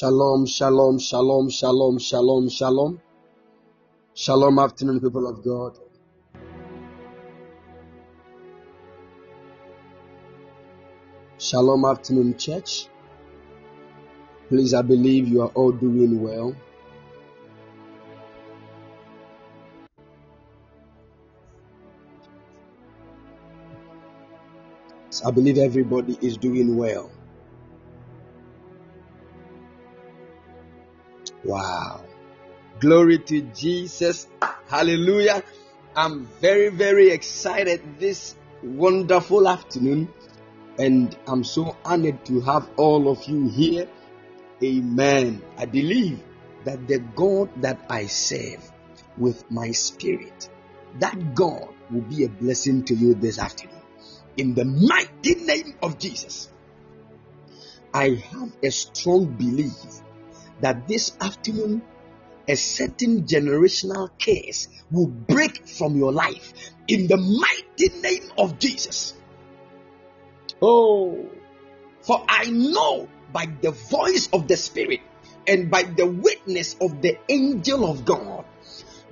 Shalom, shalom, shalom, shalom, shalom, shalom. Shalom, afternoon, people of God. Shalom, afternoon, church. Please, I believe you are all doing well. I believe everybody is doing well. Wow. Glory to Jesus. Hallelujah. I'm very, very excited this wonderful afternoon, and I'm so honored to have all of you here. Amen. I believe that the God that I serve with my spirit, that God will be a blessing to you this afternoon. In the mighty name of Jesus, I have a strong belief that this afternoon a certain generational curse will break from your life in the mighty name of Jesus. Oh, for I know by the voice of the Spirit and by the witness of the angel of God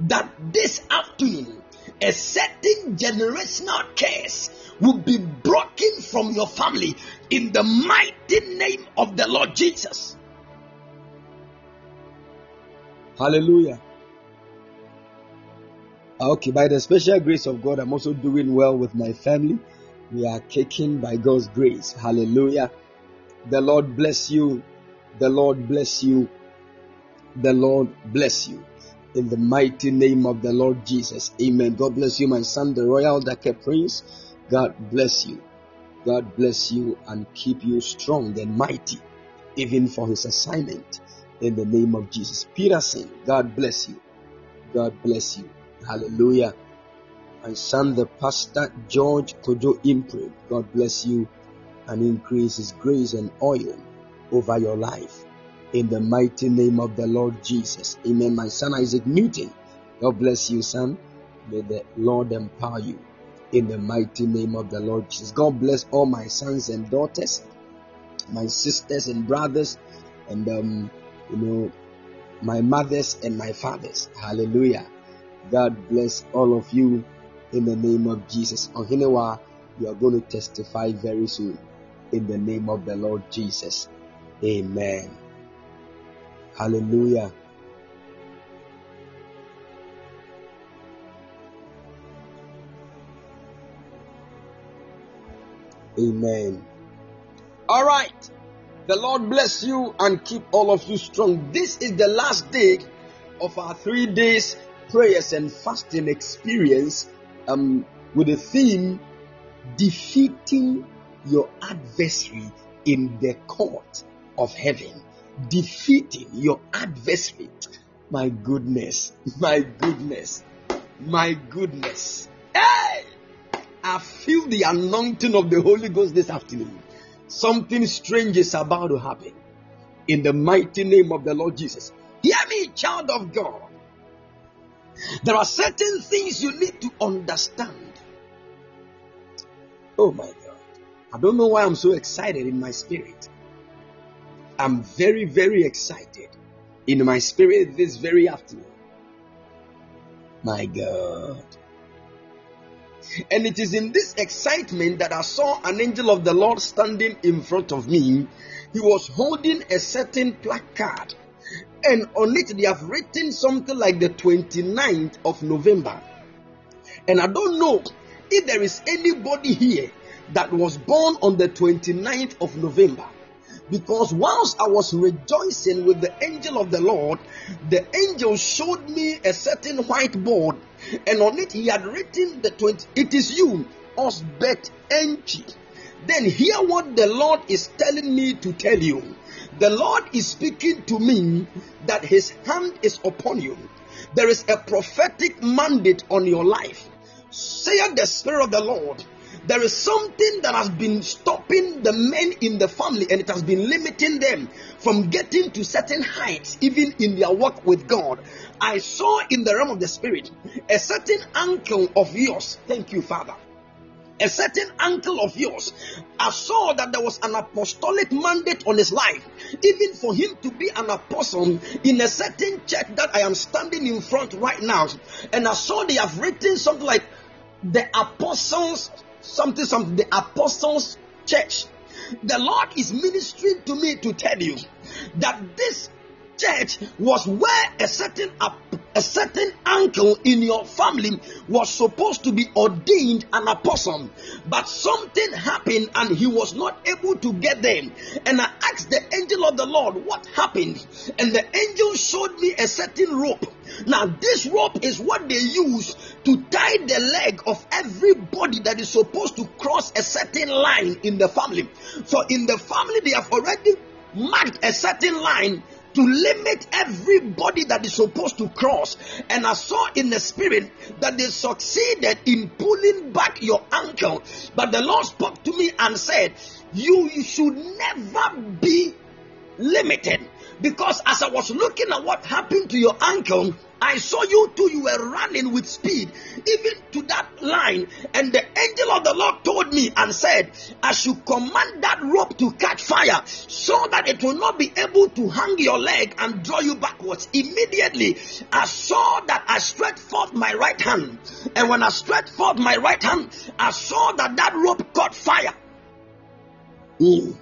that this afternoon a certain generational curse will be broken from your family in the mighty name of the Lord Jesus. Hallelujah. Okay, by the special grace of God, I'm also doing well with my family. We are kicking by God's grace. Hallelujah. The Lord bless you. The Lord bless you. The Lord bless you. In the mighty name of the Lord Jesus. Amen. God bless you, my son, the royal Dake Prince. God bless you. God bless you and keep you strong and mighty, even for his assignment in the name of Jesus. Peterson, God bless you. God bless you. Hallelujah. And son, the pastor George Kojo Impre, God bless you and increase his grace and oil over your life. In the mighty name of the Lord Jesus. Amen. My son Isaac Newton, God bless you, son. May the Lord empower you. In the mighty name of the Lord Jesus. God bless all my sons and daughters, my sisters and brothers, and um, you know, my mothers and my fathers. Hallelujah. God bless all of you in the name of Jesus. Ohinewa, you are going to testify very soon in the name of the Lord Jesus. Amen. Hallelujah. Amen. All right. The Lord bless you and keep all of you strong. This is the last day of our three days prayers and fasting experience um, with the theme defeating your adversary in the court of heaven. Defeating your adversary. My goodness, my goodness, my goodness. Hey! I feel the anointing of the Holy Ghost this afternoon. Something strange is about to happen. In the mighty name of the Lord Jesus. Hear me, child of God. There are certain things you need to understand. Oh my God. I don't know why I'm so excited in my spirit. I'm very, very excited in my spirit this very afternoon. My God. And it is in this excitement that I saw an angel of the Lord standing in front of me. He was holding a certain placard, and on it they have written something like the 29th of November. And I don't know if there is anybody here that was born on the 29th of November. Because whilst I was rejoicing with the angel of the Lord, the angel showed me a certain whiteboard, and on it he had written the 20. It is you, Osbet Enchi. Then hear what the Lord is telling me to tell you. The Lord is speaking to me that his hand is upon you. There is a prophetic mandate on your life. Say the Spirit of the Lord there is something that has been stopping the men in the family and it has been limiting them from getting to certain heights, even in their work with God. I saw in the realm of the spirit a certain uncle of yours. Thank you, Father a certain uncle of yours, I saw that there was an apostolic mandate on his life, even for him to be an apostle in a certain church that I am standing in front right now. And I saw they have written something like the apostles something, something, the apostles' church. The Lord is ministering to me to tell you that this church was where a certain a certain uncle in your family was supposed to be ordained an apostle. But something happened and he was not able to get there. And i asked the angel of the lord what happened? And the angel showed me a certain rope. Now this rope is what they use to tie the leg of everybody that is supposed to cross a certain line in the family. So in the family they have already marked a certain line to limit everybody that is supposed to cross. And I saw in the spirit that they succeeded in pulling back your ankle. But the Lord spoke to me and said, You, you should never be limited. Because as I was looking at what happened to your ankle, I saw you too, you were running with speed, even to that line. And the angel of the Lord told me and said, I should command that rope to catch fire so that it will not be able to hang your leg and draw you backwards. Immediately, I saw that I stretched forth my right hand. And when I stretched forth my right hand, I saw that that rope caught fire. Mm.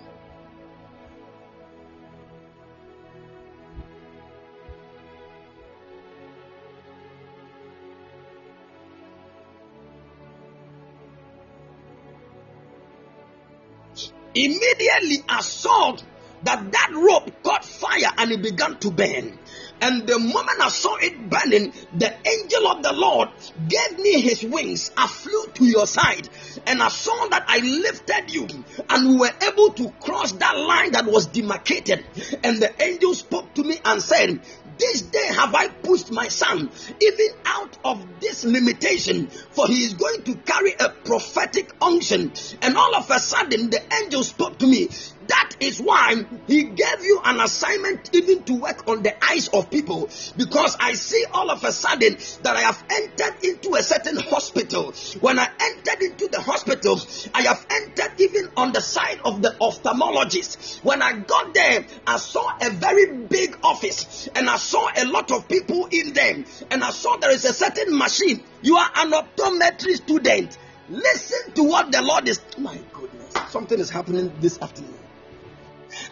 Immediately I saw that that rope caught fire and it began to burn. And the moment I saw it burning, the angel of the Lord gave me his wings. I flew to your side and I saw that I lifted you and we were able to cross that line that was demarcated. And the angel spoke to me and said, this day have I pushed my son even out of this limitation, for he is going to carry a prophetic unction. And all of a sudden, the angel spoke to me that is why he gave you an assignment even to work on the eyes of people. Because I see all of a sudden that I have entered into a certain hospital. When I entered into the hospital, I have entered even on the side of the ophthalmologist. When I got there, I saw a very big office and I saw a lot of people in there. And I saw there is a certain machine You are an optometry student. Listen to what the Lord is. My goodness, something is happening this afternoon.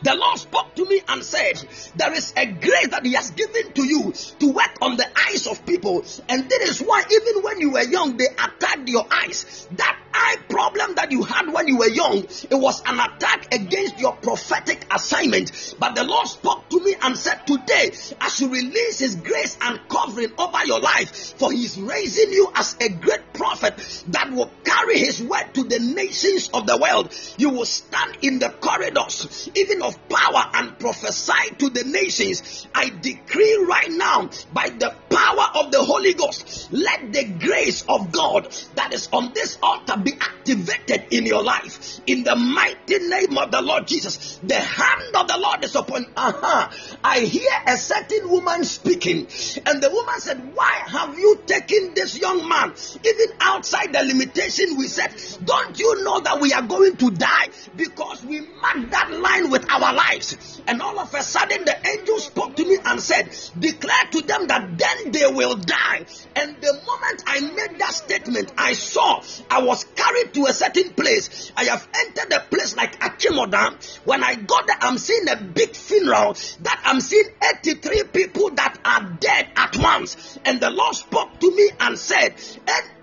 The Lord spoke to me and said, There is a grace that He has given to you to work on the eyes of people. And that is why, even when you were young, they attacked your eyes. That eye problem that you had when you were young, it was an attack against your prophetic assignment. But the Lord spoke to me and said, Today, I should release His grace and covering over your life, for He is raising you as a great prophet that will carry His word to the nations of the world. You will stand in the corridors, even of power, and prophesy to the nations. I decree right now, by the power of the Holy Ghost, let the grace of God that is on this altar be activated in your life. In the mighty name of the Lord Jesus, the hand of the Lord is upon. Aha! Uh-huh. I hear a certain woman speaking, and the woman said, Why have you taken this young man even outside the limitation we set? Don't you know that we are going to die because we marked that line with our lives? And all of a sudden, the angel spoke to me and said, Declare to them that then they will die. And the moment I made that statement, I saw I was carried to a certain place. I have entered a place like Achimodam. When I got there, I'm seeing a big funeral that I'm seeing 83 people that are dead at once. And the Lord spoke to me and said,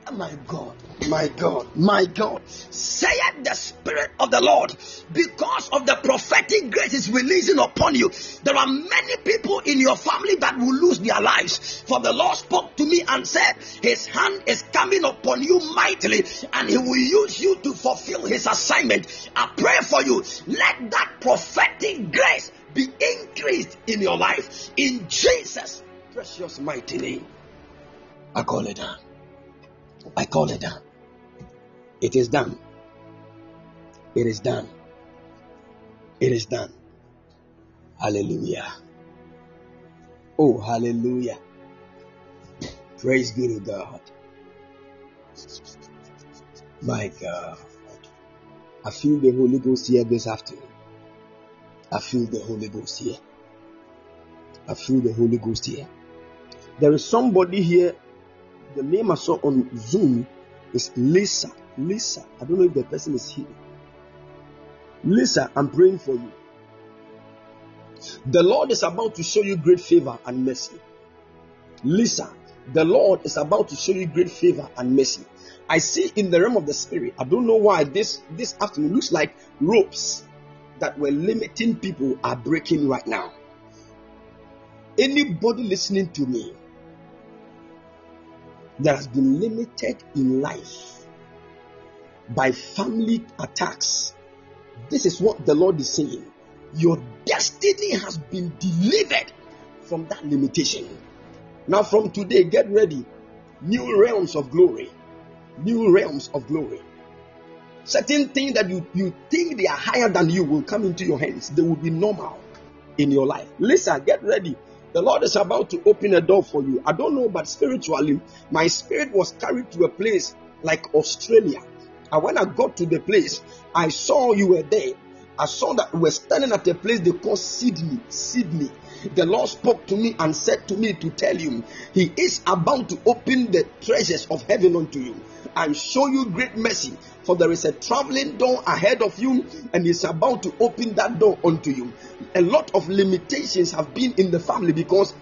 oh my God, my God, my God, saith the Spirit of the Lord, because of the prophetic grace is releasing upon you. There are many people in your family that will lose their lives. For the Lord spoke to me and said, His hand is coming upon you mightily, and He will use you to fulfill His assignment. I pray for you. Let that prophetic grace be increased in your life in Jesus' precious mighty name. I call it down. I call it down. It is done. It is done. It is done. Hallelujah. Oh, hallelujah. Praise be to God. My God. I feel the Holy Ghost here this afternoon. I feel the Holy Ghost here. I feel the Holy Ghost here. There is somebody here. The name I saw on Zoom is Lisa. Lisa, I don't know if the person is here. Lisa, I'm praying for you. The Lord is about to show you great favor and mercy. Lisa, the Lord is about to show you great favor and mercy. I see in the realm of the spirit. I don't know why this this afternoon looks like ropes that were limiting people are breaking right now. Anybody listening to me that has been limited in life by family attacks. This is what the Lord is saying. Your destiny has been delivered from that limitation. Now, from today, get ready. New realms of glory. New realms of glory. Certain things that you, you think they are higher than you will come into your hands. They will be normal in your life. Listen, get ready. The Lord is about to open a door for you. I don't know, but spiritually, my spirit was carried to a place like Australia. And when I got to the place, I saw you were there. I saw that we were standing at a place they call Sydney. Sydney. The Lord spoke to me and said to me to tell you, He is about to open the treasures of heaven unto you and show you great mercy. For there is a traveling door ahead of you, and He's about to open that door unto you. A lot of limitations have been in the family because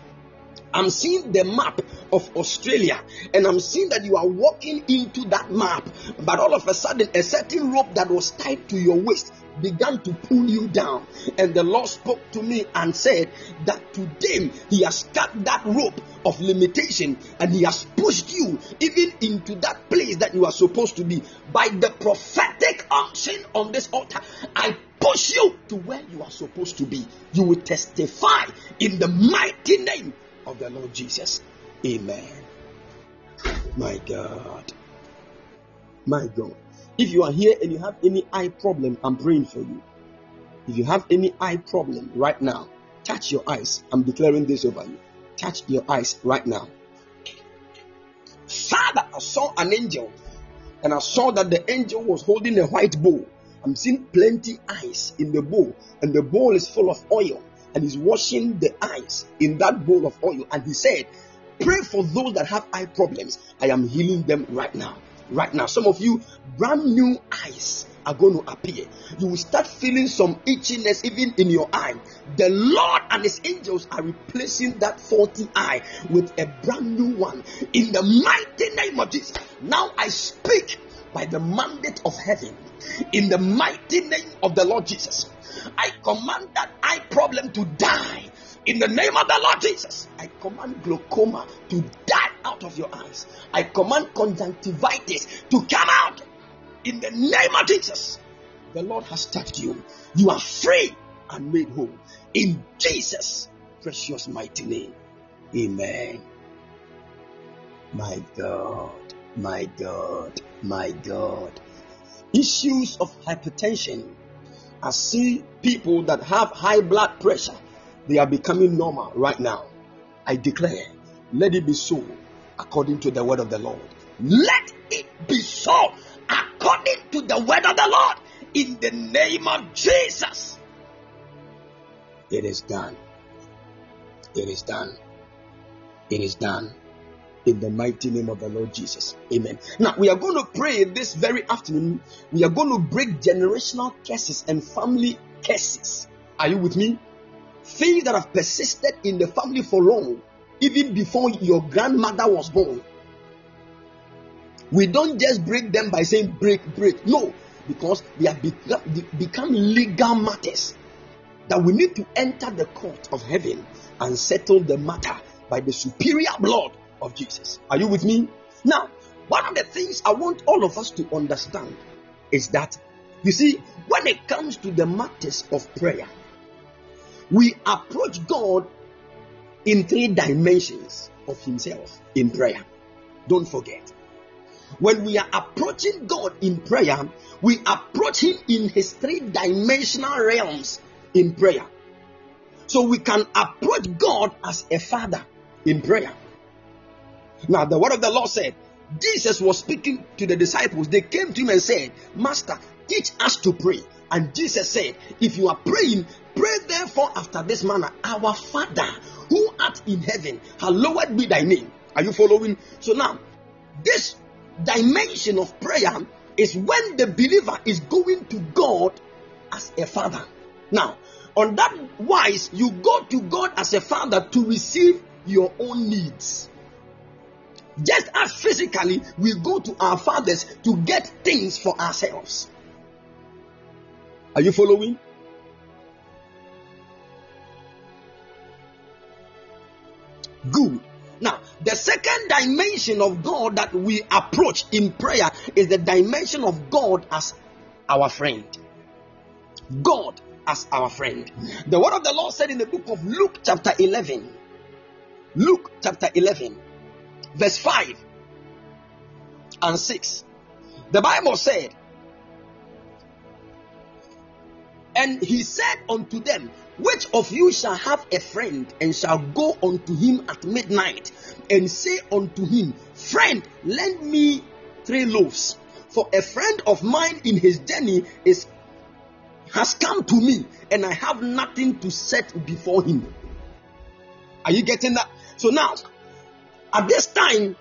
I'm seeing the map of Australia and I'm seeing that you are walking into that map, but all of a sudden, a certain rope that was tied to your waist began to pull you down. And the Lord spoke to me and said that today He has cut that rope of limitation and He has pushed you even into that place that you are supposed to be by the prophetic unction on this altar. I push you to where you are supposed to be. You will testify in the mighty name of the Lord Jesus. Amen. My God. My God. If you are here and you have any eye problem, I'm praying for you. If you have any eye problem right now, touch your eyes. I'm declaring this over you. Touch your eyes right now. Father, I saw an angel and I saw that the angel was holding a white bowl. I'm seeing plenty eyes in the bowl, and the bowl is full of oil and he's washing the eyes in that bowl of oil. And he said, pray for those that have eye problems. I am healing them right now. Right now. Some of you, brand new eyes are going to appear. You will start feeling some itchiness even in your eye. The Lord and His angels are replacing that faulty eye with a brand new one in the mighty name of Jesus. Now I speak by the mandate of heaven in the mighty name of the Lord Jesus. I command that eye problem to die in the name of the Lord Jesus. I command glaucoma to die out of your eyes. I command conjunctivitis to come out in the name of Jesus. The Lord has touched you. You are free and made whole in Jesus' precious mighty name. Amen. My God, my God, my God. Issues of hypertension. I see people that have high blood pressure they are becoming normal right now. I declare, let it be so according to the word of the Lord. Let it be so according to the word of the Lord in the name of Jesus. It is done. It is done. It is done. In the mighty name of the Lord Jesus. Amen. Now we are going to pray this very afternoon. We are going to break generational curses and family curses. Are you with me? things that have persisted in the family for long, even before your grandmother was born. We don't just break them by saying break, break. No, because they have become, legal matters that we need to enter the court of heaven and settle the matter by the superior blood of Jesus. Are you with me? Now, one of the things I want all of us to understand is that, you see, when it comes to the matters of prayer, we approach God in three dimensions of Himself in prayer. Don't forget. When we are approaching God in prayer, we approach Him in His three dimensional realms in prayer. So we can approach God as a father in prayer. Now, the word of the Lord said, Jesus was speaking to the disciples. They came to him and said, Master, teach us to pray. And Jesus said, If you are praying, pray therefore after this manner Our Father who art in heaven, hallowed be thy name. Are you following? So now, this dimension of prayer is when the believer is going to God as a father. Now, on that wise, you go to God as a father to receive your own needs. Just as physically we go to our fathers to get things for ourselves. Are you following? Good. Now, the second dimension of God that we approach in prayer is the dimension of God as our friend. God as our friend. The word of the Lord said in the book of Luke, chapter 11, Luke, chapter 11, verse 5 and 6. The Bible said, And he said unto them, Which of you shall have a friend and shall go unto him at midnight and say unto him, Friend, lend me three loaves, for a friend of mine in his journey is has come to me and I have nothing to set before him. Are you getting that? So now, at this time,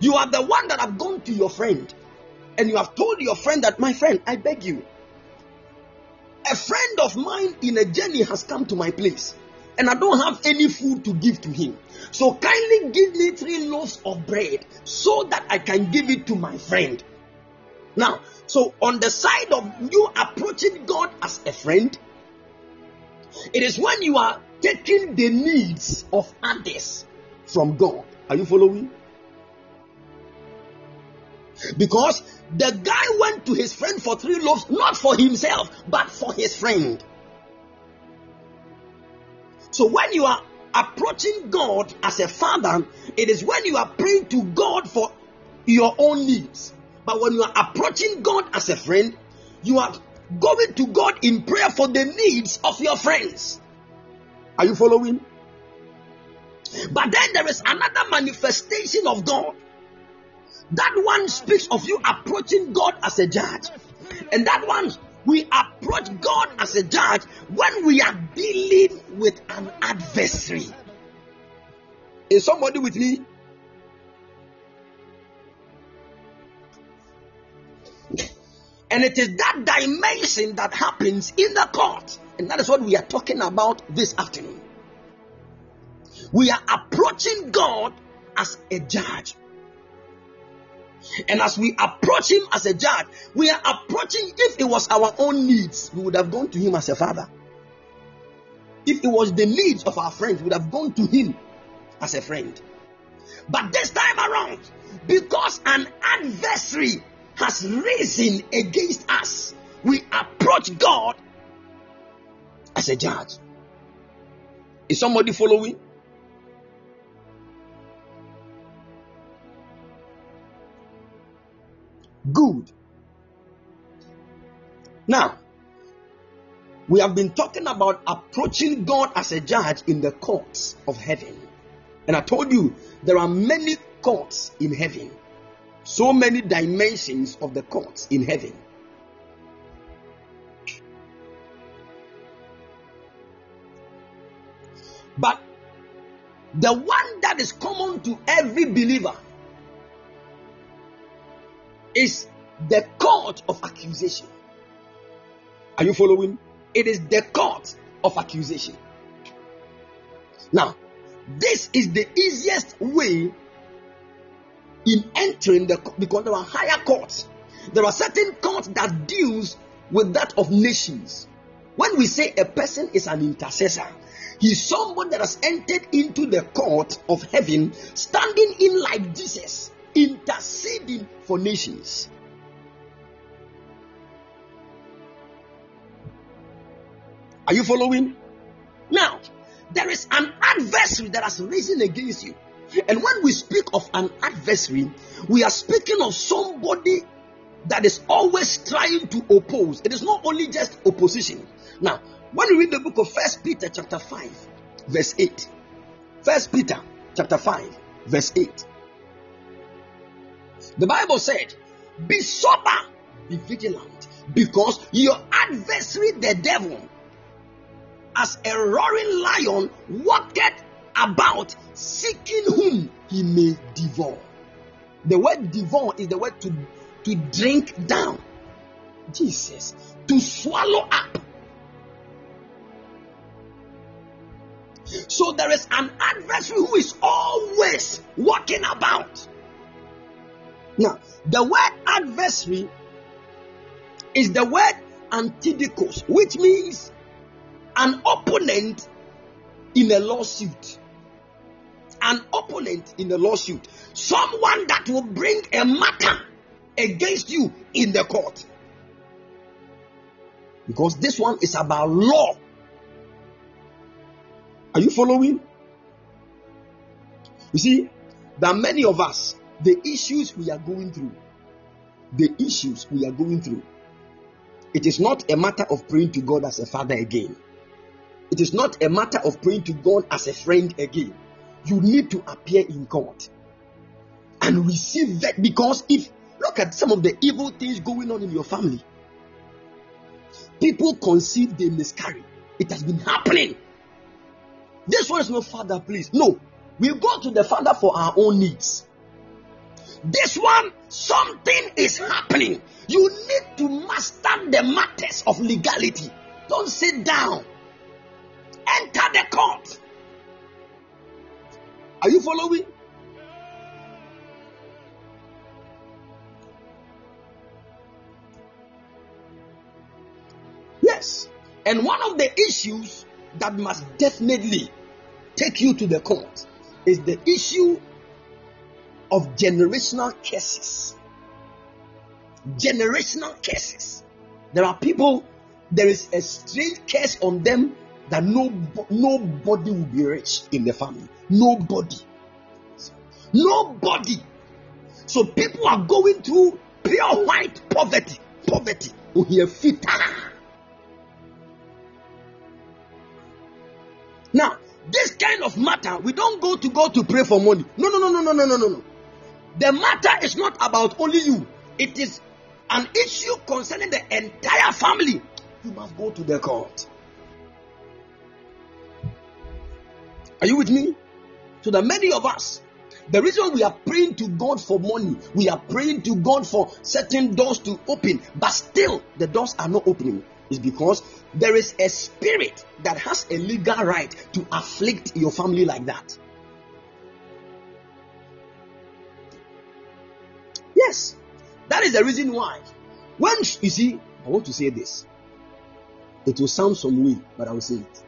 you are the one that have gone to your friend and you have told your friend that, my friend, I beg you, a friend of mine in a journey has come to my place and I don't have any food to give to him. So kindly give me three loaves of bread so that I can give it to my friend. Now, so on the side of you approaching God as a friend, it is when you are taking the needs of others from God. Are you following? Because the guy went to his friend for three loaves, not for himself, but for his friend. So when you are approaching God as a father, it is when you are praying to God for your own needs. But when you are approaching God as a friend, you are going to God in prayer for the needs of your friends. Are you following? But then there is another manifestation of God that one speaks of you approaching God as a judge. And that one, we approach God as a judge when we are dealing with an adversary. Is somebody with me? And it is that dimension that happens in the court. And that is what we are talking about this afternoon. We are approaching God as a judge. And as we approach Him as a judge, we are approaching, if it was our own needs, we would have gone to Him as a father. If it was the needs of our friends, we would have gone to Him as a friend. But this time around, because an adversary has risen against us, we approach God as a judge. Is somebody following? Good. Now, we have been talking about approaching God as a judge in the courts of heaven. And I told you there are many courts in heaven, so many dimensions of the courts in heaven. But the one that is common to every believer is the court of accusation. Are you following? It is the court of accusation. Now, this is the easiest way in entering the because there are higher courts. There are certain courts that deals with that of nations. When we say a person is an intercessor, he's someone that has entered into the court of heaven, standing in like Jesus interceding for nations. Are you following? Now, there is an adversary that has risen against you. And when we speak of an adversary, we are speaking of somebody that is always trying to oppose. It is not only just opposition. Now, when we read the book of First Peter chapter 5, verse 8. First Peter chapter 5, verse 8. The Bible said, Be sober, be vigilant, because your adversary, the devil, as a roaring lion, walketh about seeking whom he may devour. The word devour is the word to, to drink down. Jesus, to swallow up. So there is an adversary who is always walking about now, the word adversary is the word antidikos, which means an opponent in a lawsuit. An opponent in a lawsuit. Someone that will bring a matter against you in the court. Because this one is about law. Are you following? You see, there are many of us the issues we are going through, the issues we are going through, it is not a matter of praying to God as a father again. It is not a matter of praying to God as a friend again. You need to appear in court and receive that because if look at some of the evil things going on in your family, people conceive, they miscarry. It has been happening. This one is not father, please. No, we go to the father for our own needs. This one, something is happening. You need to master the matters of legality. Don't sit down. Enter the court. Are you following? Yes. And one of the issues that must definitely take you to the court is the issue of generational curses. Generational curses. There are people, there is a strange curse on them that no, nobody will be rich in the family. Nobody. Nobody. So people are going through pure white poverty. Poverty. Now, this kind of matter, we don't go to God to pray for money. No, no, no, no, no, no, no, no. The matter is not about only you, it is an issue concerning the entire family. You must go to the court. Are you with me? So that many of us, the reason we are praying to God for money, we are praying to God for certain doors to open, but still the doors are not opening, is because there is a spirit that has a legal right to afflict your family like that. Yes, that is the reason why. When you see, I want to say this. It will sound some way, but I will say it.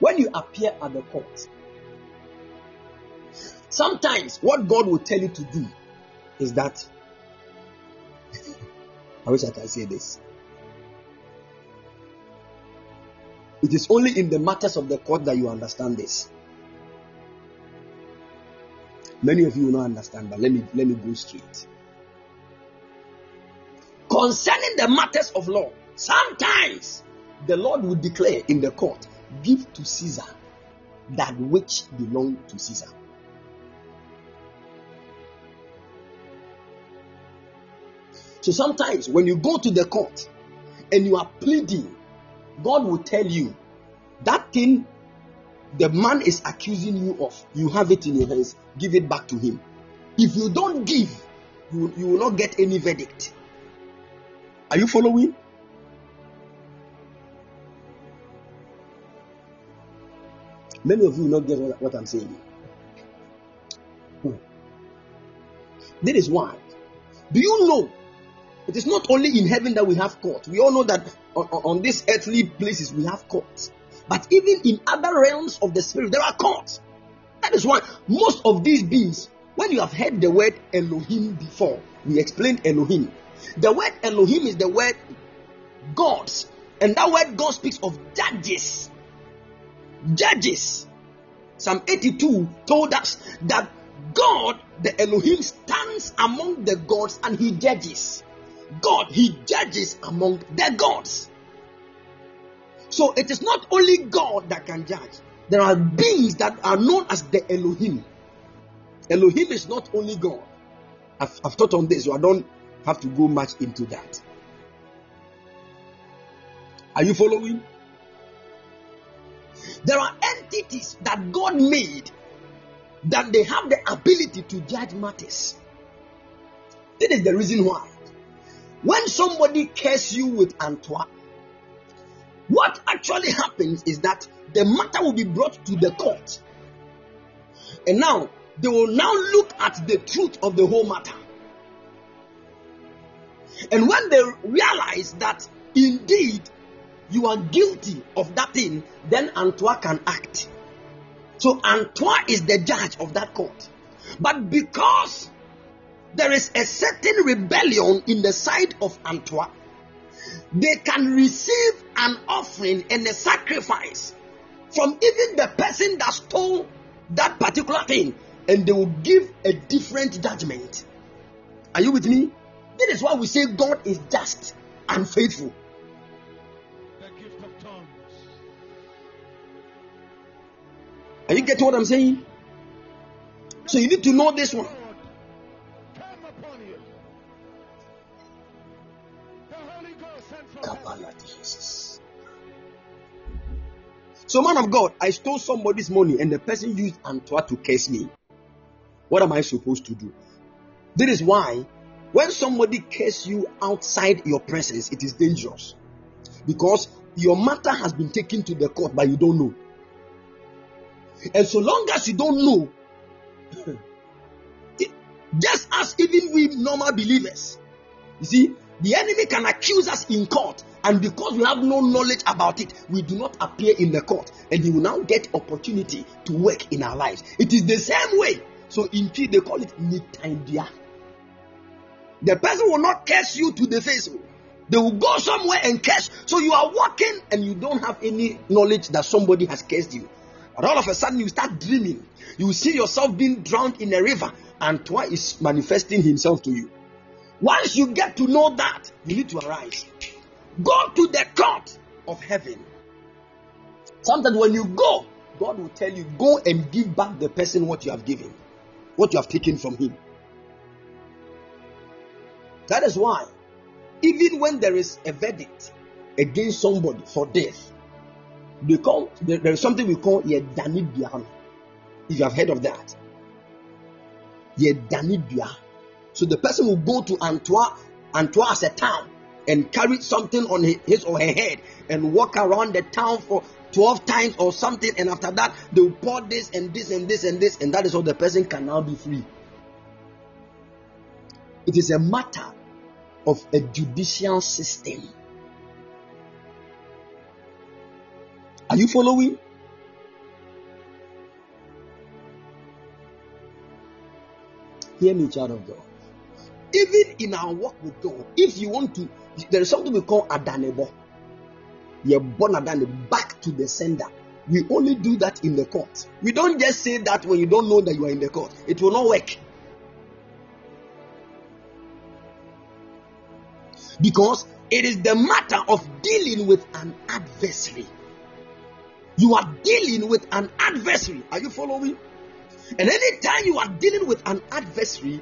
When you appear at the court, sometimes what God will tell you to do is that I wish I can say this. It is only in the matters of the court that you understand this. Many of you will not understand, but let me let me go straight. Concerning the matters of law, sometimes the Lord will declare in the court, give to Caesar that which belong to Caesar. So sometimes when you go to the court and you are pleading, God will tell you that thing the man is accusing you of, you have it in your hands, give it back to him. If you don't give, you, you will not get any verdict. Are you following? Many of you will not get what I'm saying. Hmm. That is why. Do you know? It is not only in heaven that we have court. We all know that on, on these earthly places we have courts. But even in other realms of the spirit, there are courts. That is why most of these beings, when you have heard the word Elohim before, we explained Elohim. The word Elohim is the word God, and that word God speaks of judges. Judges. Psalm 82 told us that God, the Elohim, stands among the gods and he judges. God, he judges among the gods. So it is not only God that can judge, there are beings that are known as the Elohim. Elohim is not only God. I've, I've taught on this, so I don't have to go much into that. Are you following? There are entities that God made that they have the ability to judge matters. That is the reason why. When somebody curses you with Antoa, what actually happens is that the matter will be brought to the court. And now they will now look at the truth of the whole matter. And when they realize that indeed you are guilty of that thing, then Antoa can act. So Antoa is the judge of that court. But because there is a certain rebellion in the side of Antoa, they can receive an offering and a sacrifice from even the person that stole that particular thing, and they will give a different judgment. Are you with me? This is why we say God is just and faithful. Are you getting what I'm saying? So you need to know this one. So, man of God, I stole somebody's money and the person used Antoa to curse me. What am I supposed to do? This is why when somebody curses you outside your presence, it is dangerous because your matter has been taken to the court, but you don't know. And so long as you don't know, just as even we normal believers, you see, the enemy can accuse us in court, and because we have no knowledge about it, we do not appear in the court, and he will now get opportunity to work in our lives. It is the same way. So in P they call it nitandia. The person will not curse you to the face. They will go somewhere and curse. So you are walking and you don't have any knowledge that somebody has cursed you. But all of a sudden you start dreaming. You see yourself being drowned in a river, and twice is manifesting himself to you. Once you get to know that, you need to arise. Go to the court of heaven. Sometimes when you go, God will tell you, go and give back the person what you have given, what you have taken from him. That is why, even when there is a verdict against somebody for death, they call there is something we call Yedanid Biano. If you have heard of that. Danibia. So the person will go to Antoa, Antoa as a town, and carry something on his or her head and walk around the town for 12 times or something, and after that, they will pour this and this and this and this, and that is how the person can now be free. It is a matter of a judicial system. Are you following? Hear me, child of God. Even in our walk with God, if you want to, there is something we call adanebo. You're born adan back to the sender. We only do that in the court. We don't just say that when you don't know that you are in the court. It will not work. Because it is the matter of dealing with an adversary. You are dealing with an adversary. Are you following? And anytime you are dealing with an adversary,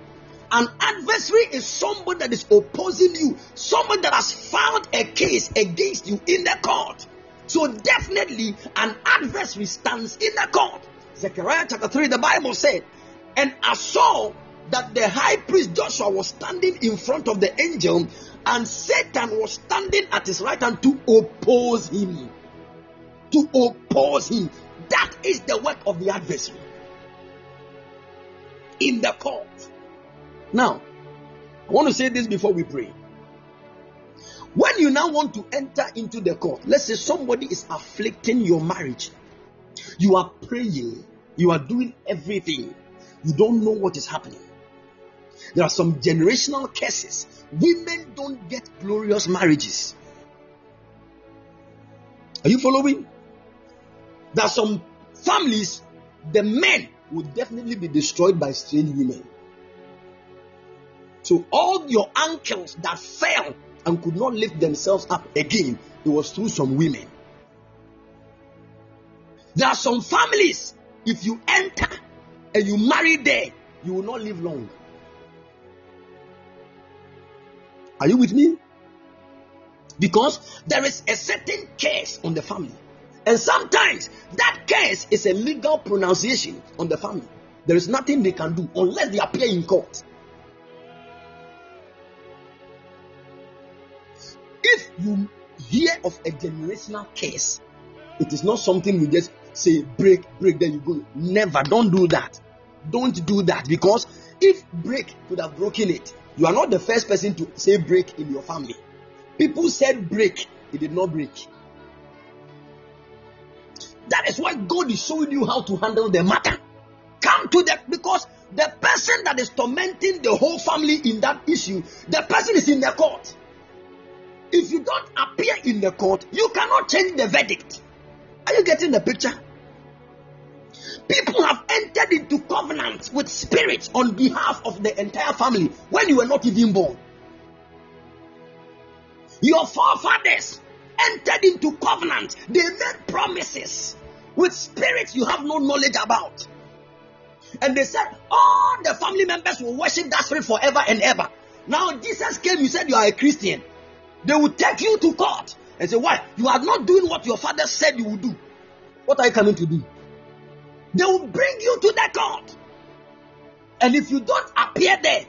an adversary is somebody that is opposing you, someone that has filed a case against you in the court. So definitely an adversary stands in the court. Zechariah chapter 3, the Bible said, And I saw that the high priest Joshua was standing in front of the angel, and Satan was standing at his right hand to oppose him. To oppose him. That is the work of the adversary in the court. Now, I want to say this before we pray. When you now want to enter into the court, let's say somebody is afflicting your marriage, you are praying, you are doing everything, you don't know what is happening. There are some generational cases. Women don't get glorious marriages. Are you following? There are some families, the men would definitely be destroyed by strange women. So all your uncles that fell and could not lift themselves up again, it was through some women. There are some families, if you enter and you marry there, you will not live long. Are you with me? Because there is a certain curse on the family. And sometimes that case is a legal pronunciation on the family. There is nothing they can do unless they appear in court. If you hear of a generational case, it is not something you just say break, break, then you go. Never, don't do that. Don't do that because if break could have broken it, you are not the first person to say break in your family. People said break, it did not break. That is why God is showing you how to handle the matter. Come to that because the person that is tormenting the whole family in that issue, the person is in the court. If you don't appear in the court, you cannot change the verdict. Are you getting the picture? People have entered into covenants with spirits on behalf of the entire family when you were not even born. Your forefathers entered into covenant, they made promises with spirits you have no knowledge about. And they said all the family members will worship that spirit forever and ever. Now Jesus came, you said you are a Christian. They will take you to court and say, Why? You are not doing what your father said you would do. What are you coming to do? They will bring you to the court. And if you don't appear there,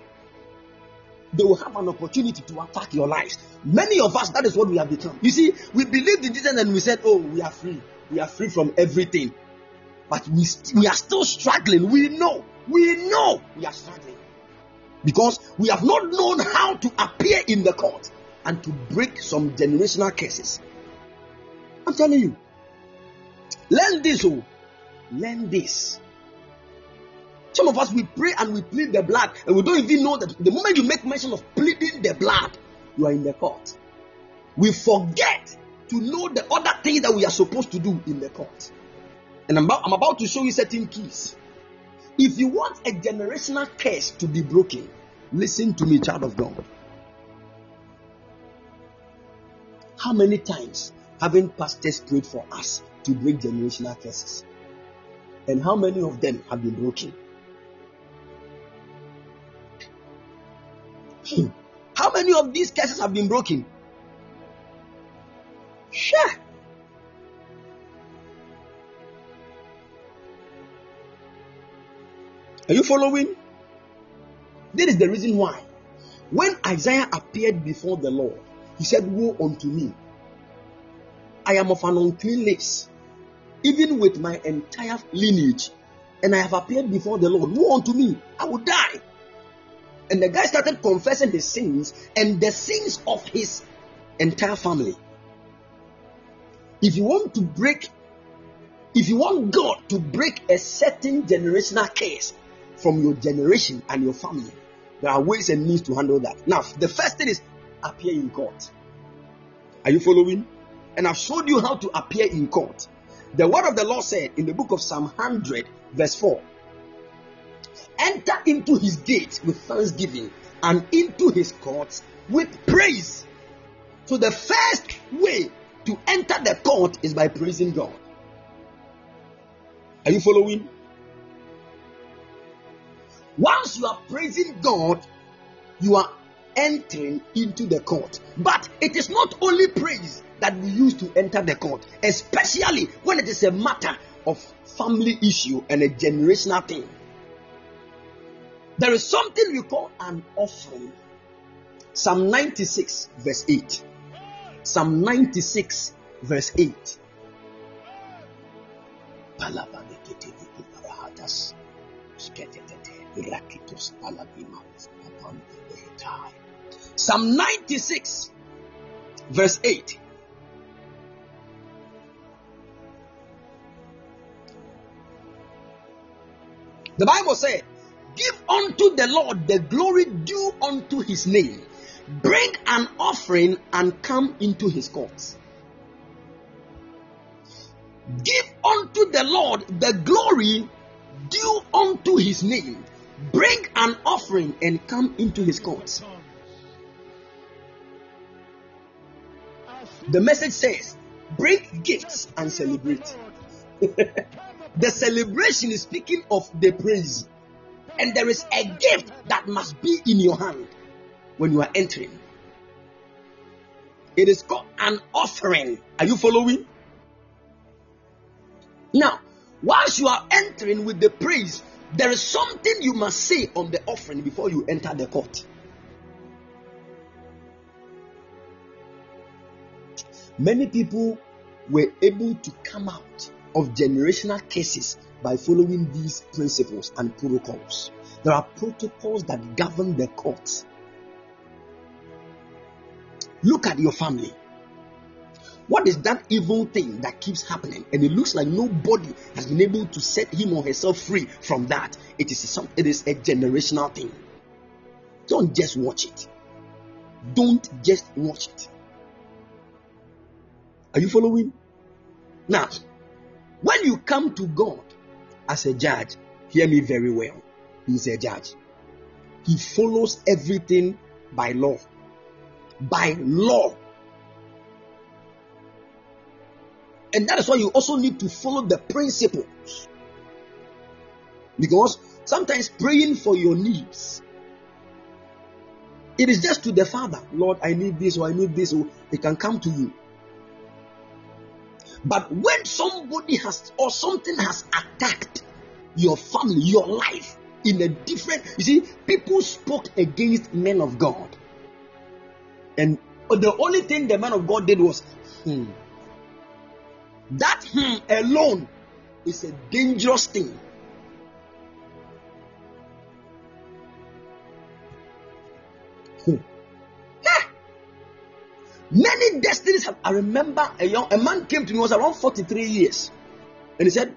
they will have an opportunity to attack your lives. Many of us, that is what we have become. You see, we believed in Jesus and we said, Oh, we are free. We are free from everything. But we, st- we are still struggling. We know. We know we are struggling. Because we have not known how to appear in the court and to break some generational cases. I'm telling you. Learn this, oh. Learn this. Some of us we pray and we plead the blood, and we don't even know that the moment you make mention of pleading the blood, you are in the court. We forget to know the other things that we are supposed to do in the court. And I'm about, I'm about to show you certain keys. If you want a generational curse to be broken, listen to me, child of God. How many times haven't pastors prayed for us to break generational curses? And how many of them have been broken? Hmm. How many of these cases have been broken? Sure. Are you following? That is the reason why. When Isaiah appeared before the Lord, he said, Woe unto me. I am of an unclean race, even with my entire lineage, and I have appeared before the Lord. Woe unto me, I will die. And the guy started confessing his sins and the sins of his entire family. If you want to break, if you want God to break a certain generational case from your generation and your family, there are ways and means to handle that. Now, the first thing is appear in court. Are you following? And I've showed you how to appear in court. The word of the Lord said in the book of Psalm 100, verse 4 Enter into his gates with thanksgiving and into his courts with praise. So, the first way to enter the court is by praising God. Are you following? Once you are praising God, you are entering into the court. But it is not only praise that we use to enter the court, especially when it is a matter of family issue and a generational thing. There is something we call an offering. Psalm 96, verse 8. Psalm 96, verse 8. Psalm 96, verse 8. The Bible says, Give unto the Lord the glory due unto his name. Bring an offering and come into his courts. Give unto the Lord the glory due unto his name. Bring an offering and come into his courts. The message says, Bring gifts and celebrate. the celebration is speaking of the praise. And there is a gift that must be in your hand when you are entering. It is called an offering. Are you following? Now, whilst you are entering with the praise, there is something you must say on the offering before you enter the court. Many people were able to come out of generational cases by following these principles and protocols. There are protocols that govern the courts. Look at your family. What is that evil thing that keeps happening? And it looks like nobody has been able to set him or herself free from that. It is some it is a generational thing. Don't just watch it. Don't just watch it. Are you following? Now, when you come to God as a judge, hear me very well. He's a judge. He follows everything by law. By law. And that is why you also need to follow the principles. Because sometimes praying for your needs, it is just to the Father, Lord, I need this or I need this, or it can come to you. But when somebody has or something has attacked your family, your life in a different, you see, people spoke against men of God. And the only thing the man of God did was, hmm, that hmm alone is a dangerous thing. Hmm. Many destinies have. I remember a young a man came to me was around 43 years, and he said,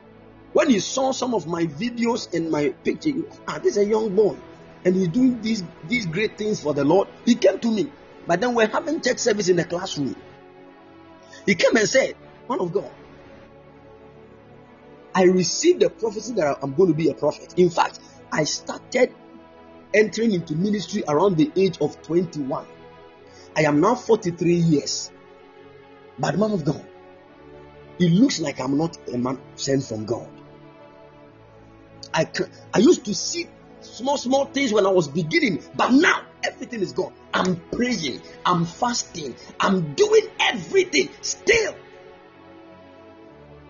when he saw some of my videos and my picture, ah, this is a young boy, and he's doing these these great things for the Lord. He came to me, but then we're having church service in the classroom. He came and said, "Man of God, I received the prophecy that I'm going to be a prophet. In fact, I started entering into ministry around the age of 21. I am now 43 years. But man of God, it looks like I'm not a man sent from God. I, I used to see small, small things when I was beginning, but now everything is gone. I'm praying, I'm fasting, I'm doing everything still.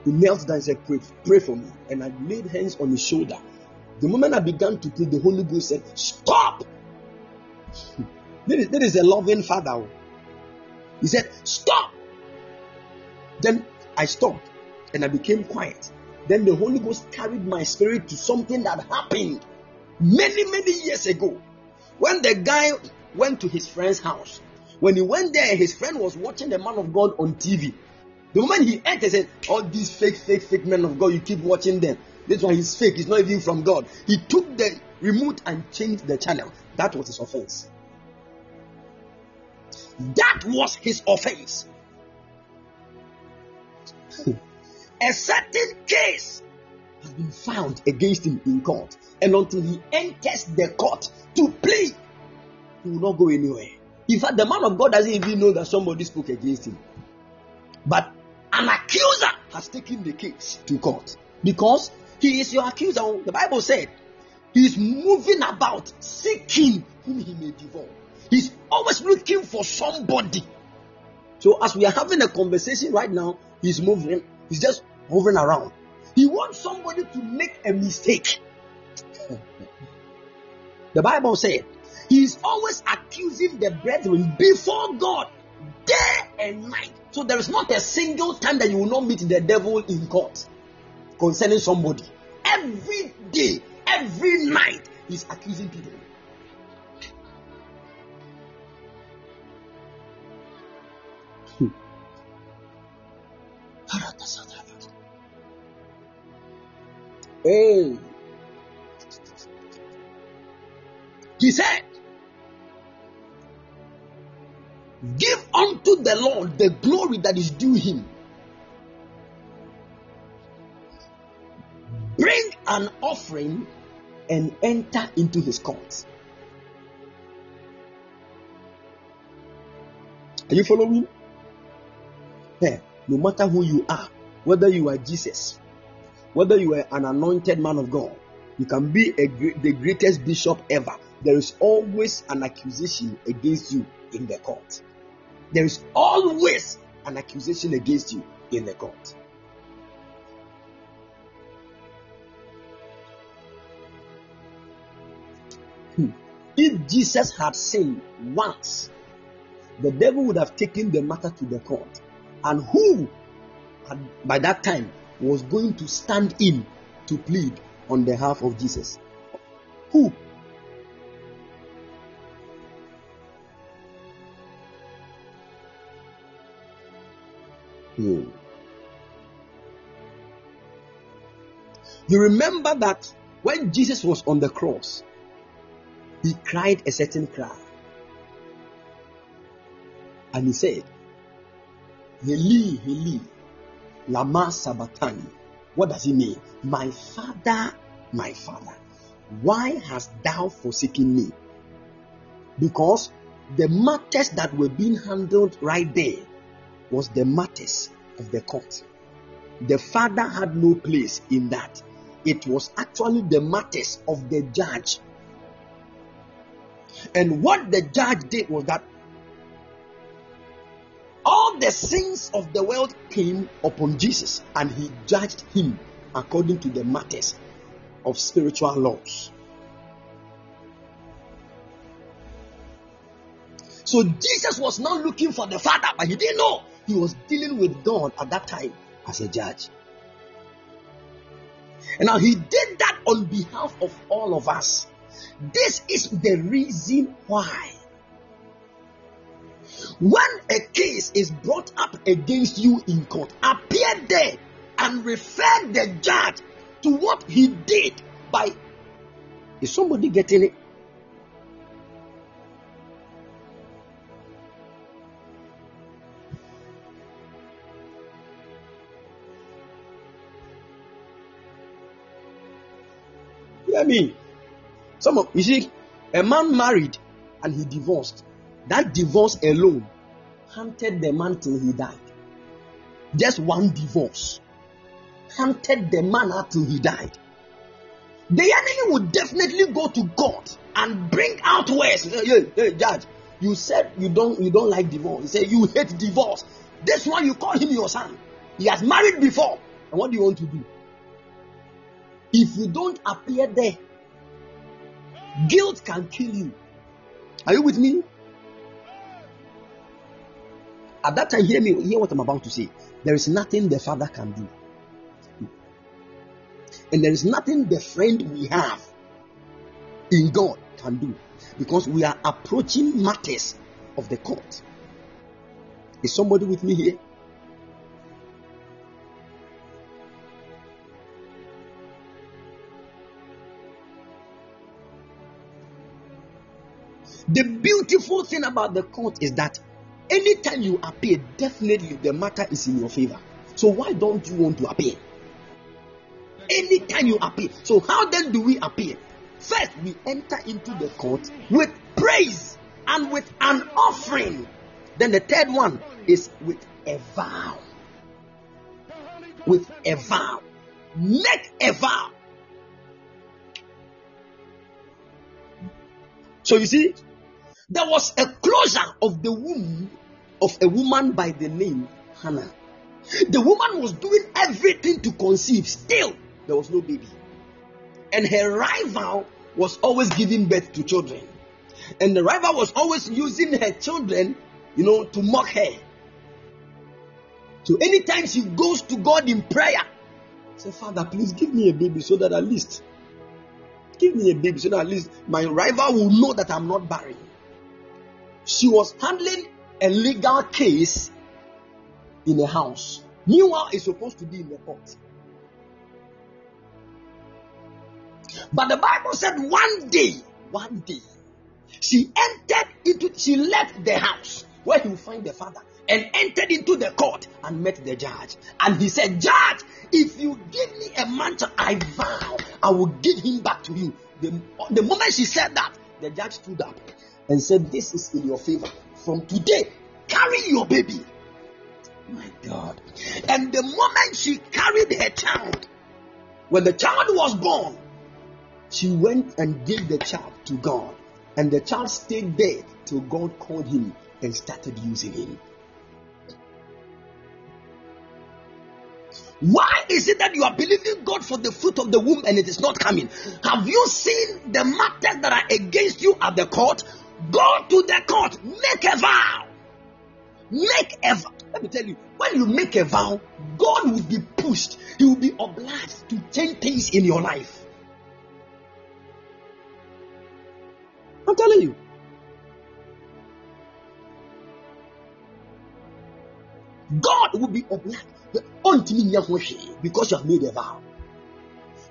He knelt down and said, Pray, pray for me. And I laid hands on his shoulder. The moment I began to pray, the Holy Ghost said, Stop! this, is, this is a loving father. He said, Stop! Then I stopped and I became quiet. Then the Holy Ghost carried my spirit to something that happened many, many years ago. When the guy went to his friend's house, when he went there, his friend was watching the man of God on TV. The moment he entered, he said, All these fake, fake, fake men of God, you keep watching them. This one is fake, it's not even from God. He took the remote and changed the channel. That was his offense. That was his offense. a certain case has been found against him in court, and until he enters the court to plead, he will not go anywhere. In fact, the man of God doesn't even know that somebody spoke against him. But an accuser has taken the case to court because he is your accuser. The Bible said he is moving about seeking whom he may devour. He's always looking for somebody. So, as we are having a conversation right now, he's moving, he's just moving around. He wants somebody to make a mistake. the Bible said he's always accusing the brethren before God day and night. So there is not a single time that you will not meet the devil in court concerning somebody. Every day, every night, he's accusing people. Hey. He said, Give unto the Lord the glory that is due him. Bring an offering and enter into his courts. Are you following? Hey, no matter who you are, whether you are Jesus, whether you are an anointed man of God, you can be a, the greatest bishop ever. There is always an accusation against you in the court. There is always an accusation against you in the court. Hmm. If Jesus had sinned once, the devil would have taken the matter to the court. And who, by that time, was going to stand in to plead on behalf of Jesus? Who? Hmm. You remember that when Jesus was on the cross, he cried a certain cry. And he said, Eli, Eli, Lama Sabachthani. What does it mean? My father, my father, why hast thou forsaken me? Because the matters that were being handled right there was the matters of the court. The father had no place in that. It was actually the matters of the judge. And what the judge did was that the sins of the world came upon Jesus and he judged him according to the matters of spiritual laws. So Jesus was not looking for the Father, but he didn't know he was dealing with God at that time as a judge. And now he did that on behalf of all of us. This is the reason why. When a case is brought up against you in court, appear there and refer the judge to what he did by. Is somebody getting it? hear me. Some of you see, a man married and he divorced. That divorce alone hunted the man till he died. Just one divorce hunted the man up till he died. The enemy would definitely go to God and bring out words. Hey, hey, hey, judge, you said you don't you don't like divorce. You said you hate divorce. This one you call him your son. He has married before. And what do you want to do? If you don't appear there Guilt can kill you. Are you with me? At that time, hear me, hear what I'm about to say. There is nothing the Father can do. And there is nothing the friend we have in God can do. Because we are approaching matters of the court. Is somebody with me here? The beautiful thing about the court is that anytime you appear, definitely the matter is in your favor. So why don't you want to appear? Anytime you appear. So how then do we appear? First, we enter into the court with praise and with an offering. Then the third one is with a vow. With a vow. Make a vow. So you see, there was a closure of the womb of a woman by the name Hannah. The woman was doing everything to conceive, still, there was no baby. And her rival was always giving birth to children. And the rival was always using her children, you know, to mock her. So anytime she goes to God in prayer, say, Father, please give me a baby so that at least, give me a baby so that at least my rival will know that I'm not barren. She was handling a legal case in a house. Meanwhile, it's supposed to be in the court. But the Bible said one day, one day, she entered into, she left the house where he will find the father and entered into the court and met the judge. And he said, Judge, if you give me a mantle, I vow I will give him back to you. The, the moment she said that, the judge stood up and said, This is in your favor. From today, carry your baby. My God. And the moment she carried her child, when the child was born, she went and gave the child to God. And the child stayed there till God called him and started using him. Why is it that you are believing God for the fruit of the womb and it is not coming? Have you seen the matters that are against you at the court? Go to the court, make a vow. Make a vow. Let me tell you, when you make a vow, God will be pushed. He will be obliged to change things in your life. I'm telling you. God will be obliged because you have made a vow.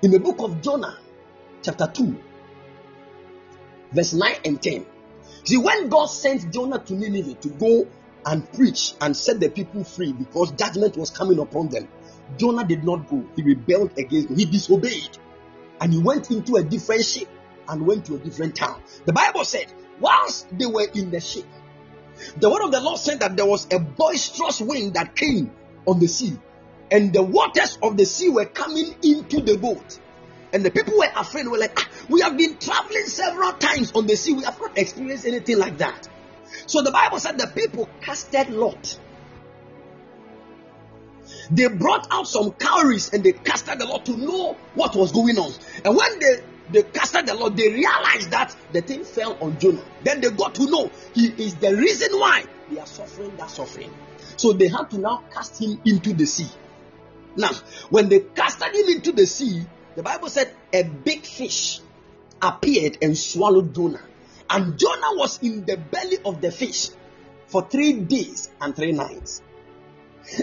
In the book of Jonah, chapter 2, verse 9 and 10, See, when God sent Jonah to Nineveh to go and preach and set the people free because judgment was coming upon them, Jonah did not go. He rebelled against him. He disobeyed. And he went into a different ship and went to a different town. The Bible said, whilst they were in the ship, the word of the Lord said that there was a boisterous wind that came on the sea, and the waters of the sea were coming into the boat. And the people were afraid. Were like, ah, we have been traveling several times on the sea. We have not experienced anything like that. So the Bible said the people casted lot. They brought out some cowries and they casted the lot to know what was going on. And when they they casted the lot, they realized that the thing fell on Jonah. Then they got to know he is the reason why they are suffering that suffering. So they had to now cast him into the sea. Now, when they casted him into the sea, the Bible said a big fish appeared and swallowed Jonah. And Jonah was in the belly of the fish for three days and three nights.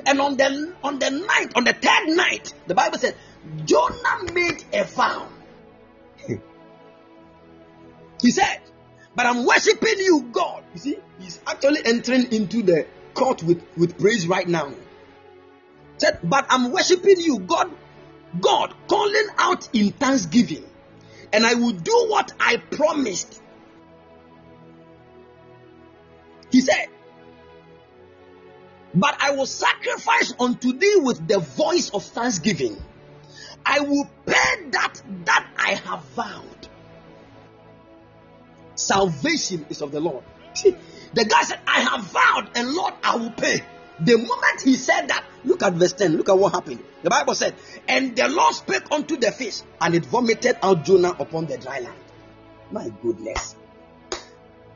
And on the on the night, on the third night, the Bible said Jonah made a vow. he said, But I'm worshiping you, God. You see, he's actually entering into the court with, with praise right now. Said, But I'm worshiping you, God God calling out in thanksgiving, and I will do what I promised. He said, But I will sacrifice unto thee with the voice of thanksgiving. I will pay that that I have vowed. Salvation is of the Lord. The guy said, I have vowed, and Lord, I will pay. The moment he said that, look at verse 10, look at what happened. The Bible said, And the Lord spake unto the fish, and it vomited out Jonah upon the dry land. My goodness.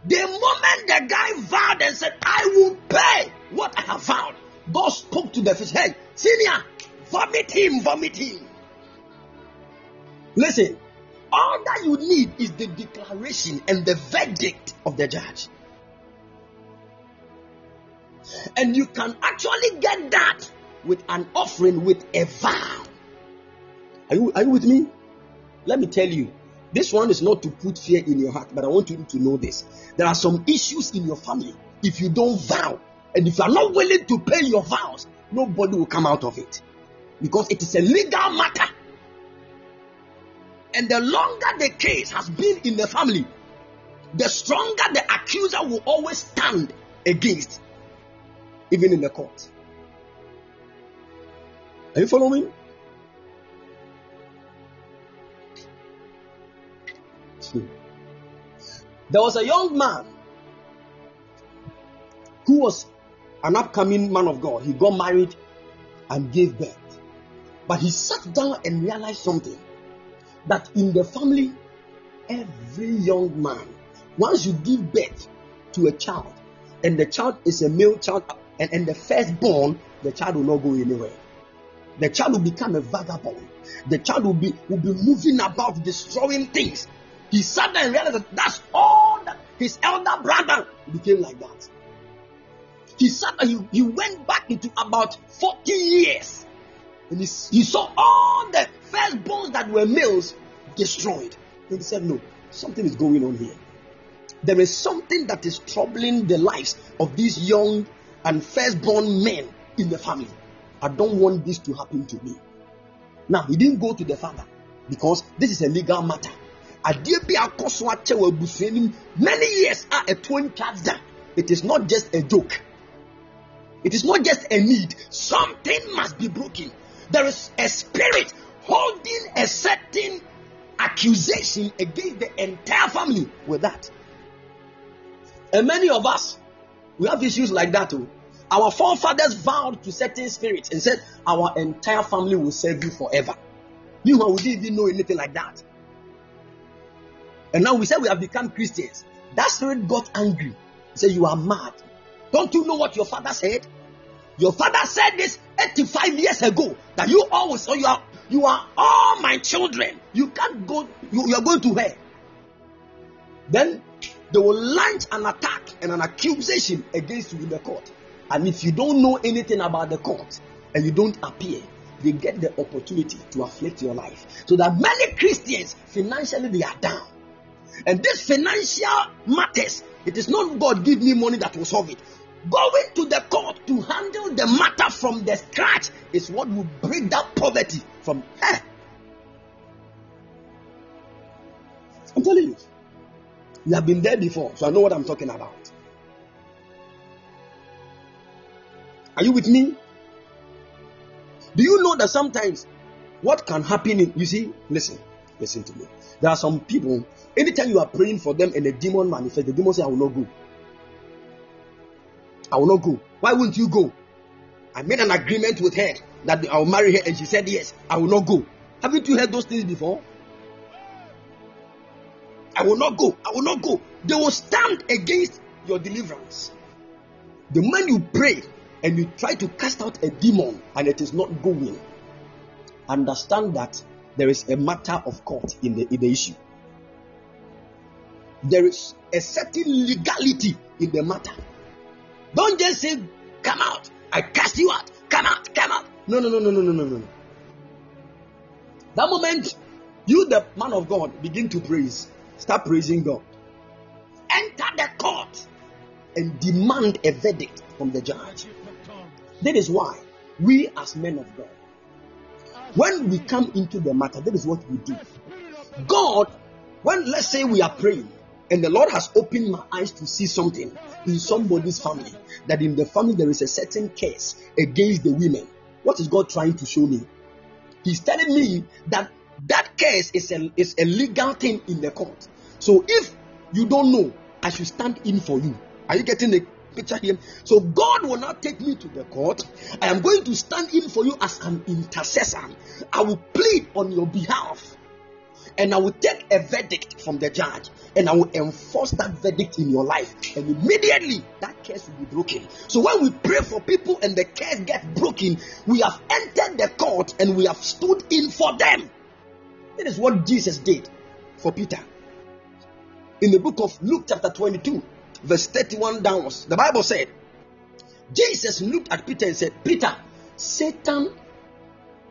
The moment the guy vowed and said, I will pay what I have vowed, God spoke to the fish, Hey, senior, vomit him, vomit him. Listen, all that you need is the declaration and the verdict of the judge. And you can actually get that with an offering with a vow. Are you, are you with me? Let me tell you, this one is not to put fear in your heart, but I want you to know this. There are some issues in your family. If you don't vow, and if you are not willing to pay your vows, nobody will come out of it. Because it is a legal matter. And the longer the case has been in the family, the stronger the accuser will always stand against, even in the court. Are you following? Hmm. There was a young man who was an upcoming man of God. He got married and gave birth. But he sat down and realized something that in the family, every young man, once you give birth to a child, and the child is a male child, and, and the firstborn, the child will not go anywhere. The child will become a vagabond. The child will be will be moving about, destroying things. He sat there and realized that that's all that his elder brother became like that. He sat he, he went back into about 40 years. And he, he saw all the firstborns that were males destroyed. And he said, No, something is going on here. There is something that is troubling the lives of these young and firstborn men in the family. I don't want this to happen to me. Now, he didn't go to the father because this is a legal matter. Many years are a twin ntwa It is not just a joke. It is not just a need. Something must be broken. There is a spirit holding a certain accusation against the entire family with that. And many of us, we have issues like that too. Our forefathers vowed to certain spirits and said, Our entire family will serve you forever. Meanwhile, we didn't even know anything like that. And now we say we have become Christians. That spirit got angry. He said, You are mad. Don't you know what your father said? Your father said this 85 years ago that you always, so you are, you are all my children. You can't go, you, you are going to hell. Then they will launch an attack and an accusation against you in the court. And if you don't know anything about the court and you don't appear, they get the opportunity to afflict your life. So that many Christians financially they are down. And this financial matters, it is not God give me money that will solve it. Going to the court to handle the matter from the scratch is what will break that poverty from her. I'm telling you. You have been there before, so I know what I'm talking about. Are you with me? Do you know that sometimes what can happen in you see, listen, listen to me. There are some people, anytime you are praying for them and a demon manifests, the demon say, I will not go. I will not go. Why won't you go? I made an agreement with her that I will marry her, and she said, Yes, I will not go. Haven't you heard those things before? I will not go. I will not go. They will stand against your deliverance. The moment you pray and you try to cast out a demon and it is not going, understand that there is a matter of court in the, in the issue. There is a certain legality in the matter. Don't just say, Come out. I cast you out. Come out. Come out. No, no, no, no, no, no, no, no. That moment, you, the man of God, begin to praise. Start praising God. Enter the court and demand a verdict from the judge. That is why we, as men of God, when we come into the matter, that is what we do. God, when let's say we are praying, and the Lord has opened my eyes to see something in somebody's family, that in the family there is a certain case against the women. What is God trying to show me? He's telling me that that case is a, is a legal thing in the court. So if you don't know, I should stand in for you. Are you getting the picture here? So God will not take me to the court. I am going to stand in for you as an intercessor. I will plead on your behalf. and I will take a verdict from the judge and I will enforce that verdict in your life. And immediately that curse will be broken. So when we pray for people and the curse gets broken, we have entered the court and we have stood in for them. That is what Jesus did for Peter. In the book of Luke, chapter 22, verse 31 downwards, the Bible said, Jesus looked at Peter and said, Peter, Satan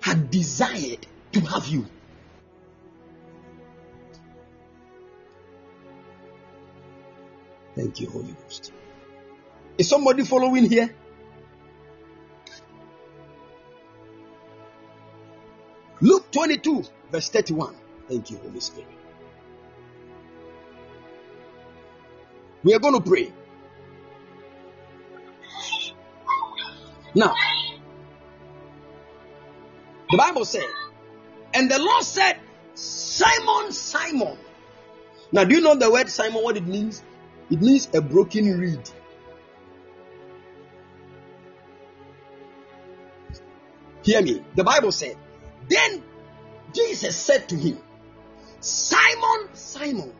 had desired to have you. Thank you, Holy Ghost. Is somebody following here? Luke 22, verse 31. Thank you, Holy Spirit. We are going to pray. Now, the Bible said, and the Lord said, Simon, Simon. Now, do you know the word Simon, what it means? It means a broken reed. Hear me. The Bible said, Then Jesus said to him, Simon, Simon,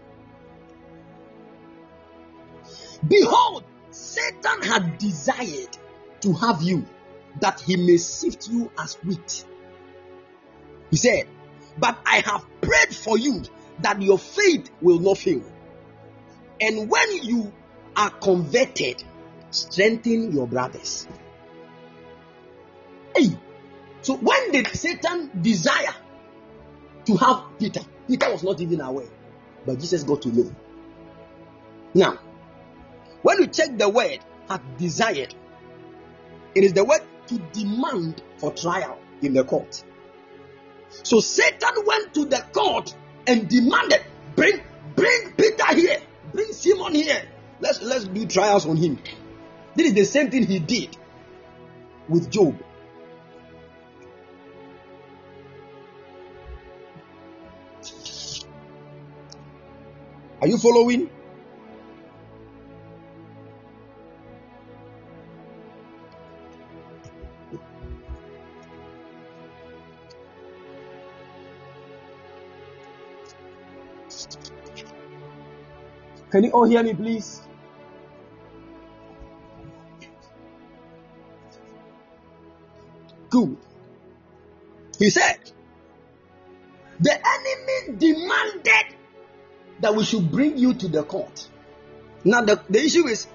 behold, Satan had desired to have you that he may sift you as wheat. He said, But I have prayed for you that your faith will not fail. And when you are converted, strengthen your brothers. Hey, so when did Satan desire to have Peter? Peter was not even aware, but Jesus got to know. Now, when you check the word, had desired, it is the word to demand for trial in the court. So Satan went to the court and demanded, bring, bring Peter here, bring Simon here. Let's let's do trials on him. This is the same thing he did with Job. Are you following? Can you all hear me, please? Good. He said, The enemy demanded that we should bring you to the court. Now, the, the issue is,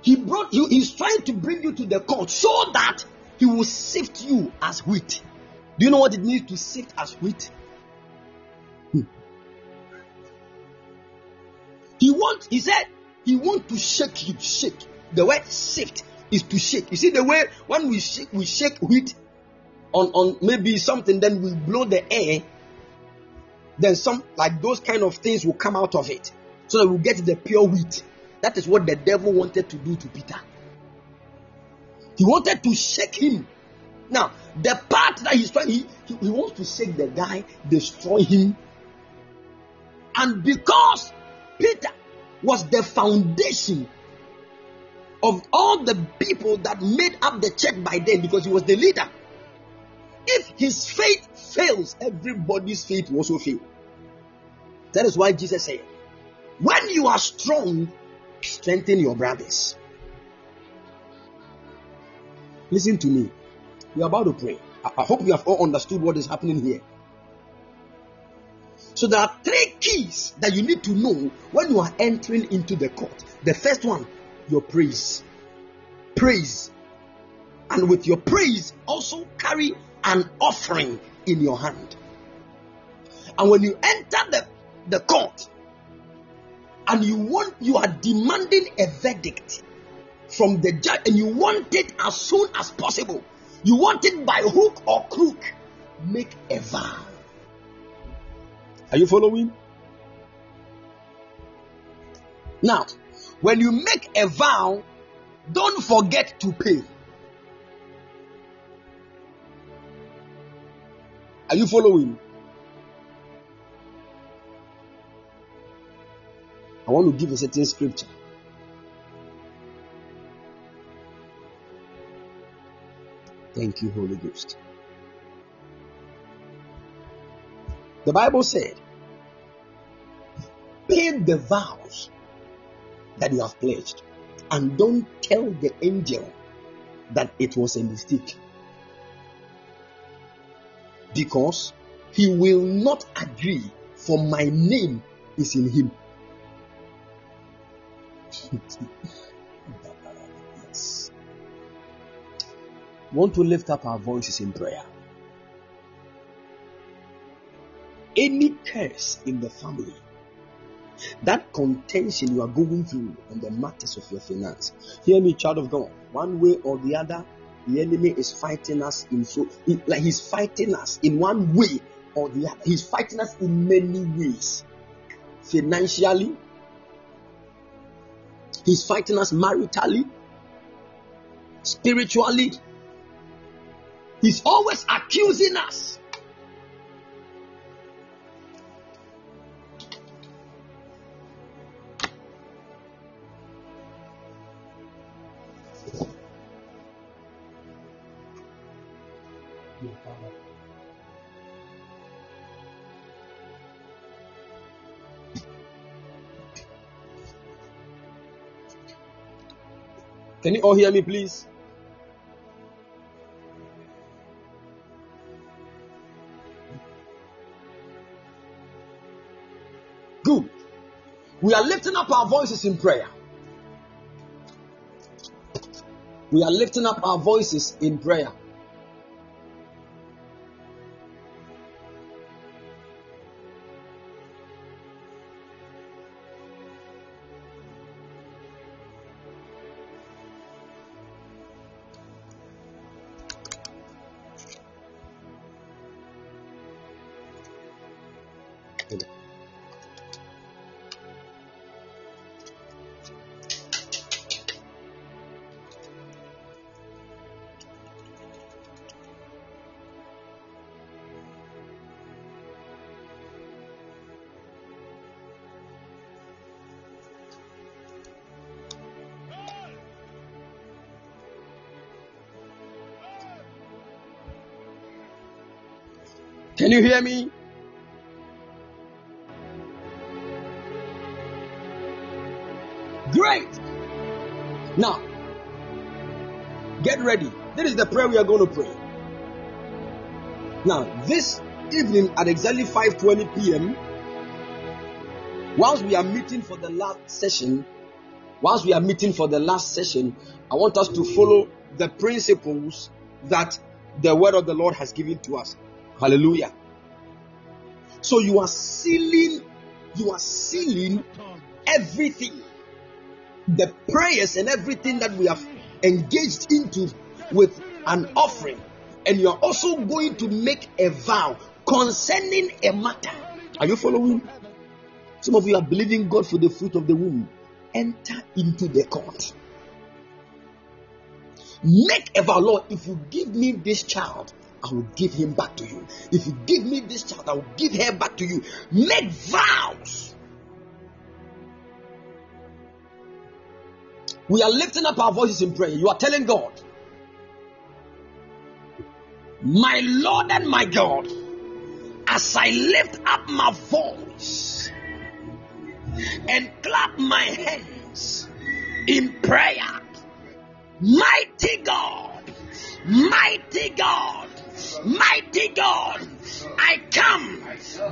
he brought you, he's trying to bring you to the court so that he will sift you as wheat. Do you know what it means to sift as wheat? He said, he want to shake you, shake. The word sift is to shake. You see the way when we shake, we shake wheat on on maybe something, then we blow the air. Then some like those kind of things will come out of it, so that we will get the pure wheat. That is what the devil wanted to do to Peter. He wanted to shake him. Now, the part that he's trying, he, he wants to shake the guy, destroy him. And because Peter was the foundation of all the people that made up the church by then because he was the leader. If his faith fails, everybody's faith will also fail. That is why Jesus said, When you are strong, strengthen your brothers. Listen to me. We are about to pray. I, hope you have all understood what is happening here. So there are three keys that you need to know when you are entering into the court. The first one, your praise. Praise. And with your praise, also carry an offering in your hand. And when you enter the, the court and you want you are demanding a verdict from the judge and you want it as soon as possible, you want it by hook or crook, make a vow are you following? Now, when you make a vow, don't forget to pay. Are you following? I want to give a certain scripture. Thank you, Holy Ghost. The Bible said, Make the vows that you have pledged and don't tell the angel that it was a mistake. Because he will not agree, for my name is in him. Want to lift up our voices in prayer. Any curse in the family that contention you are going through on the matters of your finance. Hear me, child of God. One way or the other, the enemy is fighting us in so like he's fighting us in one way or the other. He's fighting us in many ways. Financially, he's fighting us maritally, spiritually. He's always accusing us. Can you all hear me, please? Good. We are lifting up our voices in prayer. We are lifting up our voices in prayer. Can you hear me? Great. Now, get ready. This is the prayer we are going to pray. Now, this evening at exactly 5:20 p.m., whilst we are meeting for the last session, whilst we are meeting for the last session, I want us to follow the principles that the word of the Lord has given to us. Hallelujah. So you are sealing, you are sealing everything, the prayers and everything that we have engaged into with an offering. And you are also going to make a vow concerning a matter. Are you following? Some of you are believing God for the fruit of the womb. Enter into the court. Make a vow, Lord, if you give me this child, I will give him back to you. If you give me this child, I will give her back to you. Make vows. We are lifting up our voices in prayer. You are telling God, My Lord and my God, as I lift up my voice and clap my hands in prayer, mighty God, mighty God, Mighty God, I come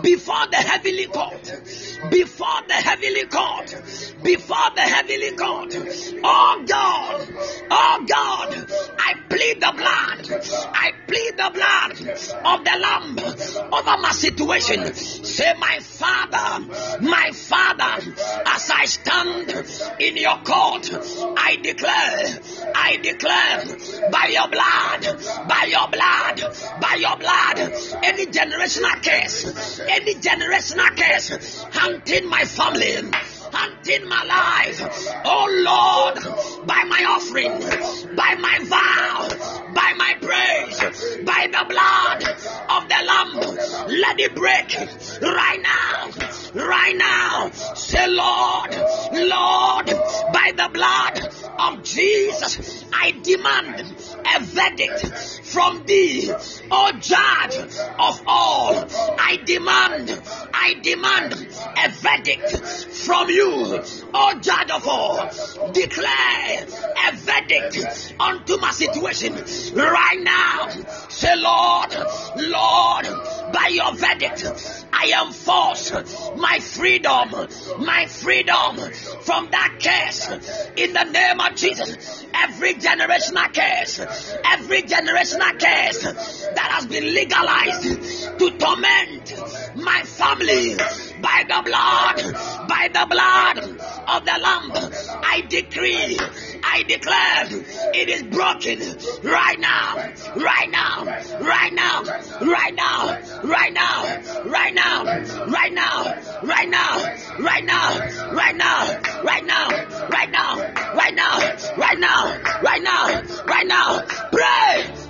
before the heavenly court, before the heavenly court, before the heavenly court. Oh God, oh God, I plead the blood, I plead the blood of the Lamb over my situation. Say, my Father, my Father, as I stand in your court, I declare, I declare by your blood, by your blood, by your blood, any generational curse, any generational curse hunting my family, hunting my life. Oh Lord, by my offering, by my vow, by my praise, by the blood of the Lamb, let it break right now, right now. Say, Lord, Lord, by the blood of Jesus, I demand a verdict from thee, O judge of all. I demand, I demand a verdict from you, O judge of all. Declare a verdict unto my situation right now. Say, Lord, Lord, by your verdict, I am forced my freedom, my freedom from that curse in the name of Jesus. Every generational curse, every generational curse that has been legalized to torment my family by the blood, by the blood of the Lamb, I decree, I declare, it is broken right now, right now, right now, right now, right now, right now, right now, right now, right now, right now, right now, right now, right now, right now, right now, right now, pray.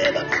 Pendek,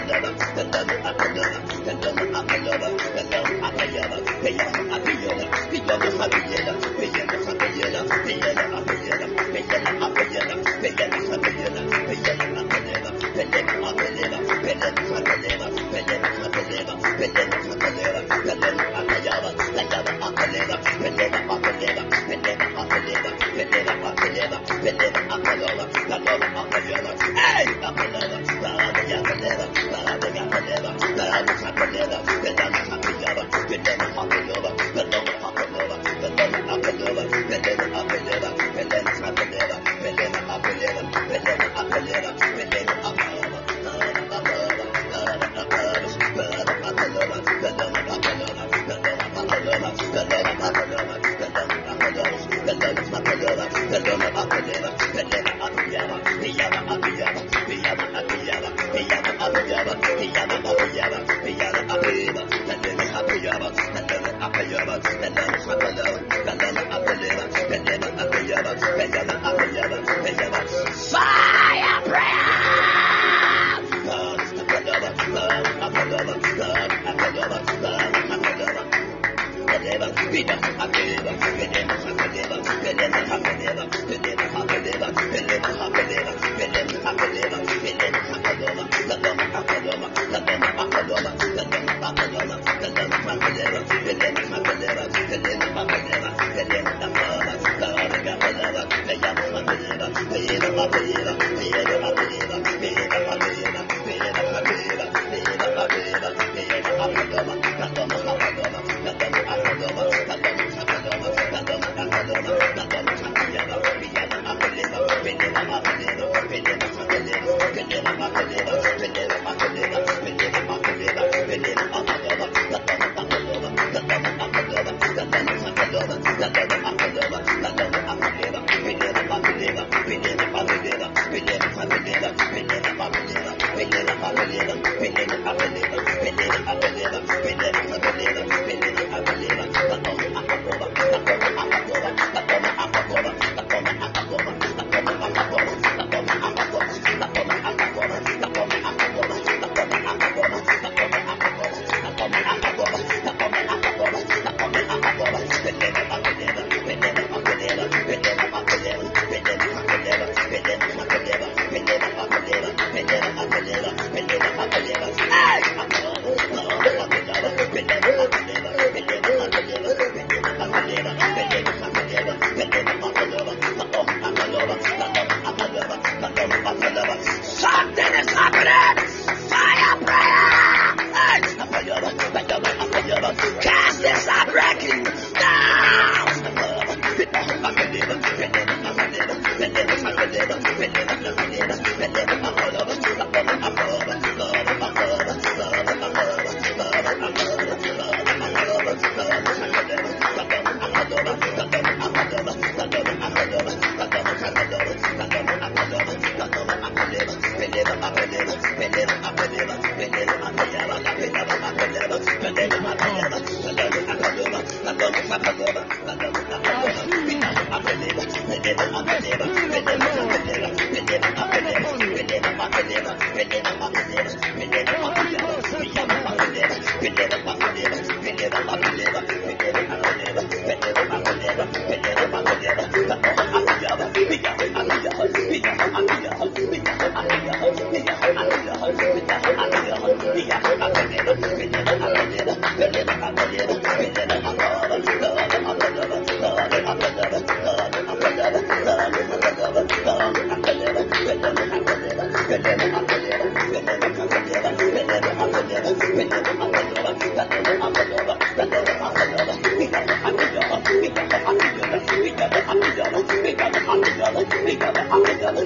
I'm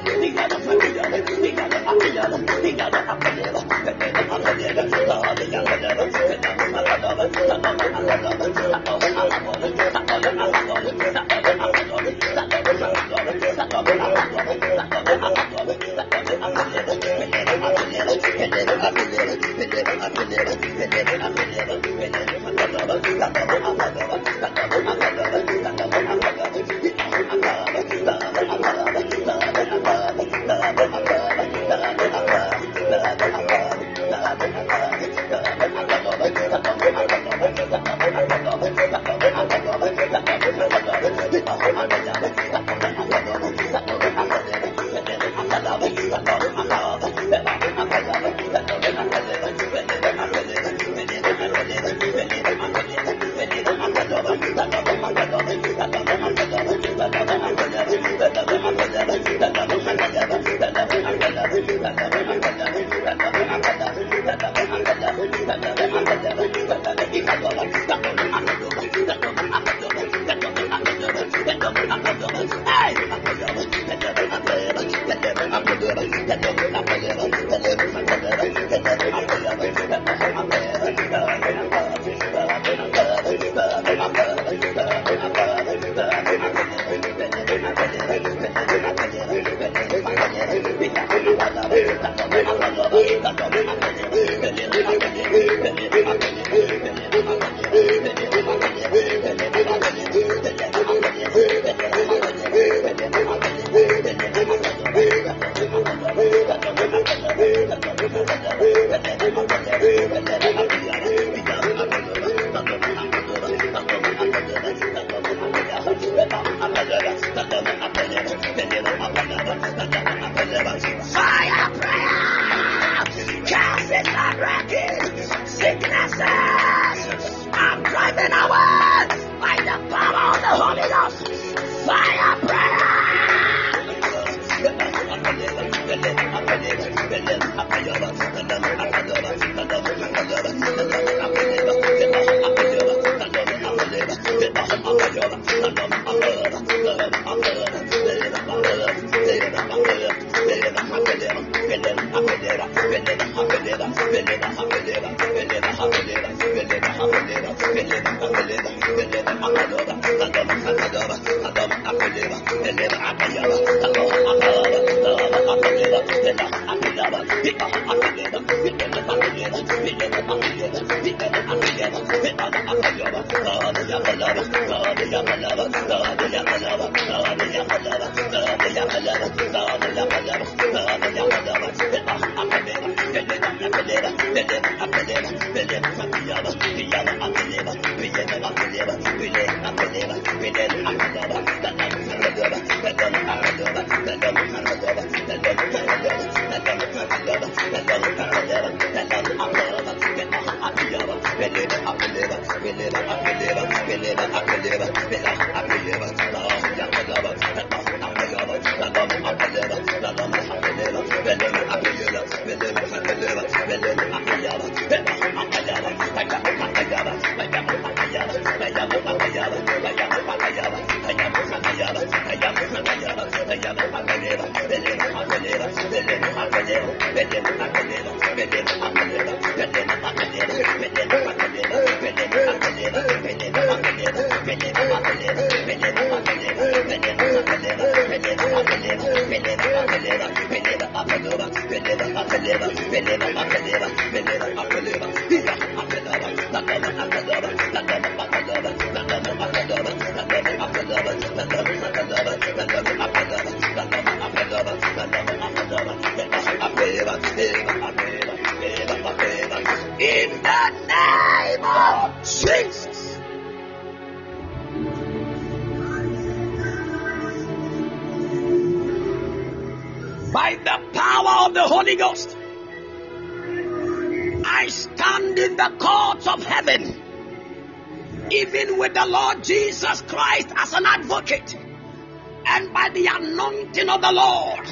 the anointing of the Lord,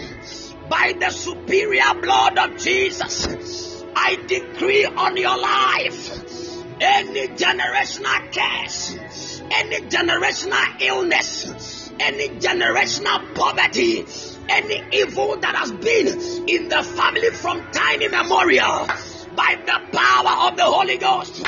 by the superior blood of Jesus, I decree on your life any generational curse, any generational illness, any generational poverty, any evil that has been in the family from time immemorial by the power of the Holy Ghost.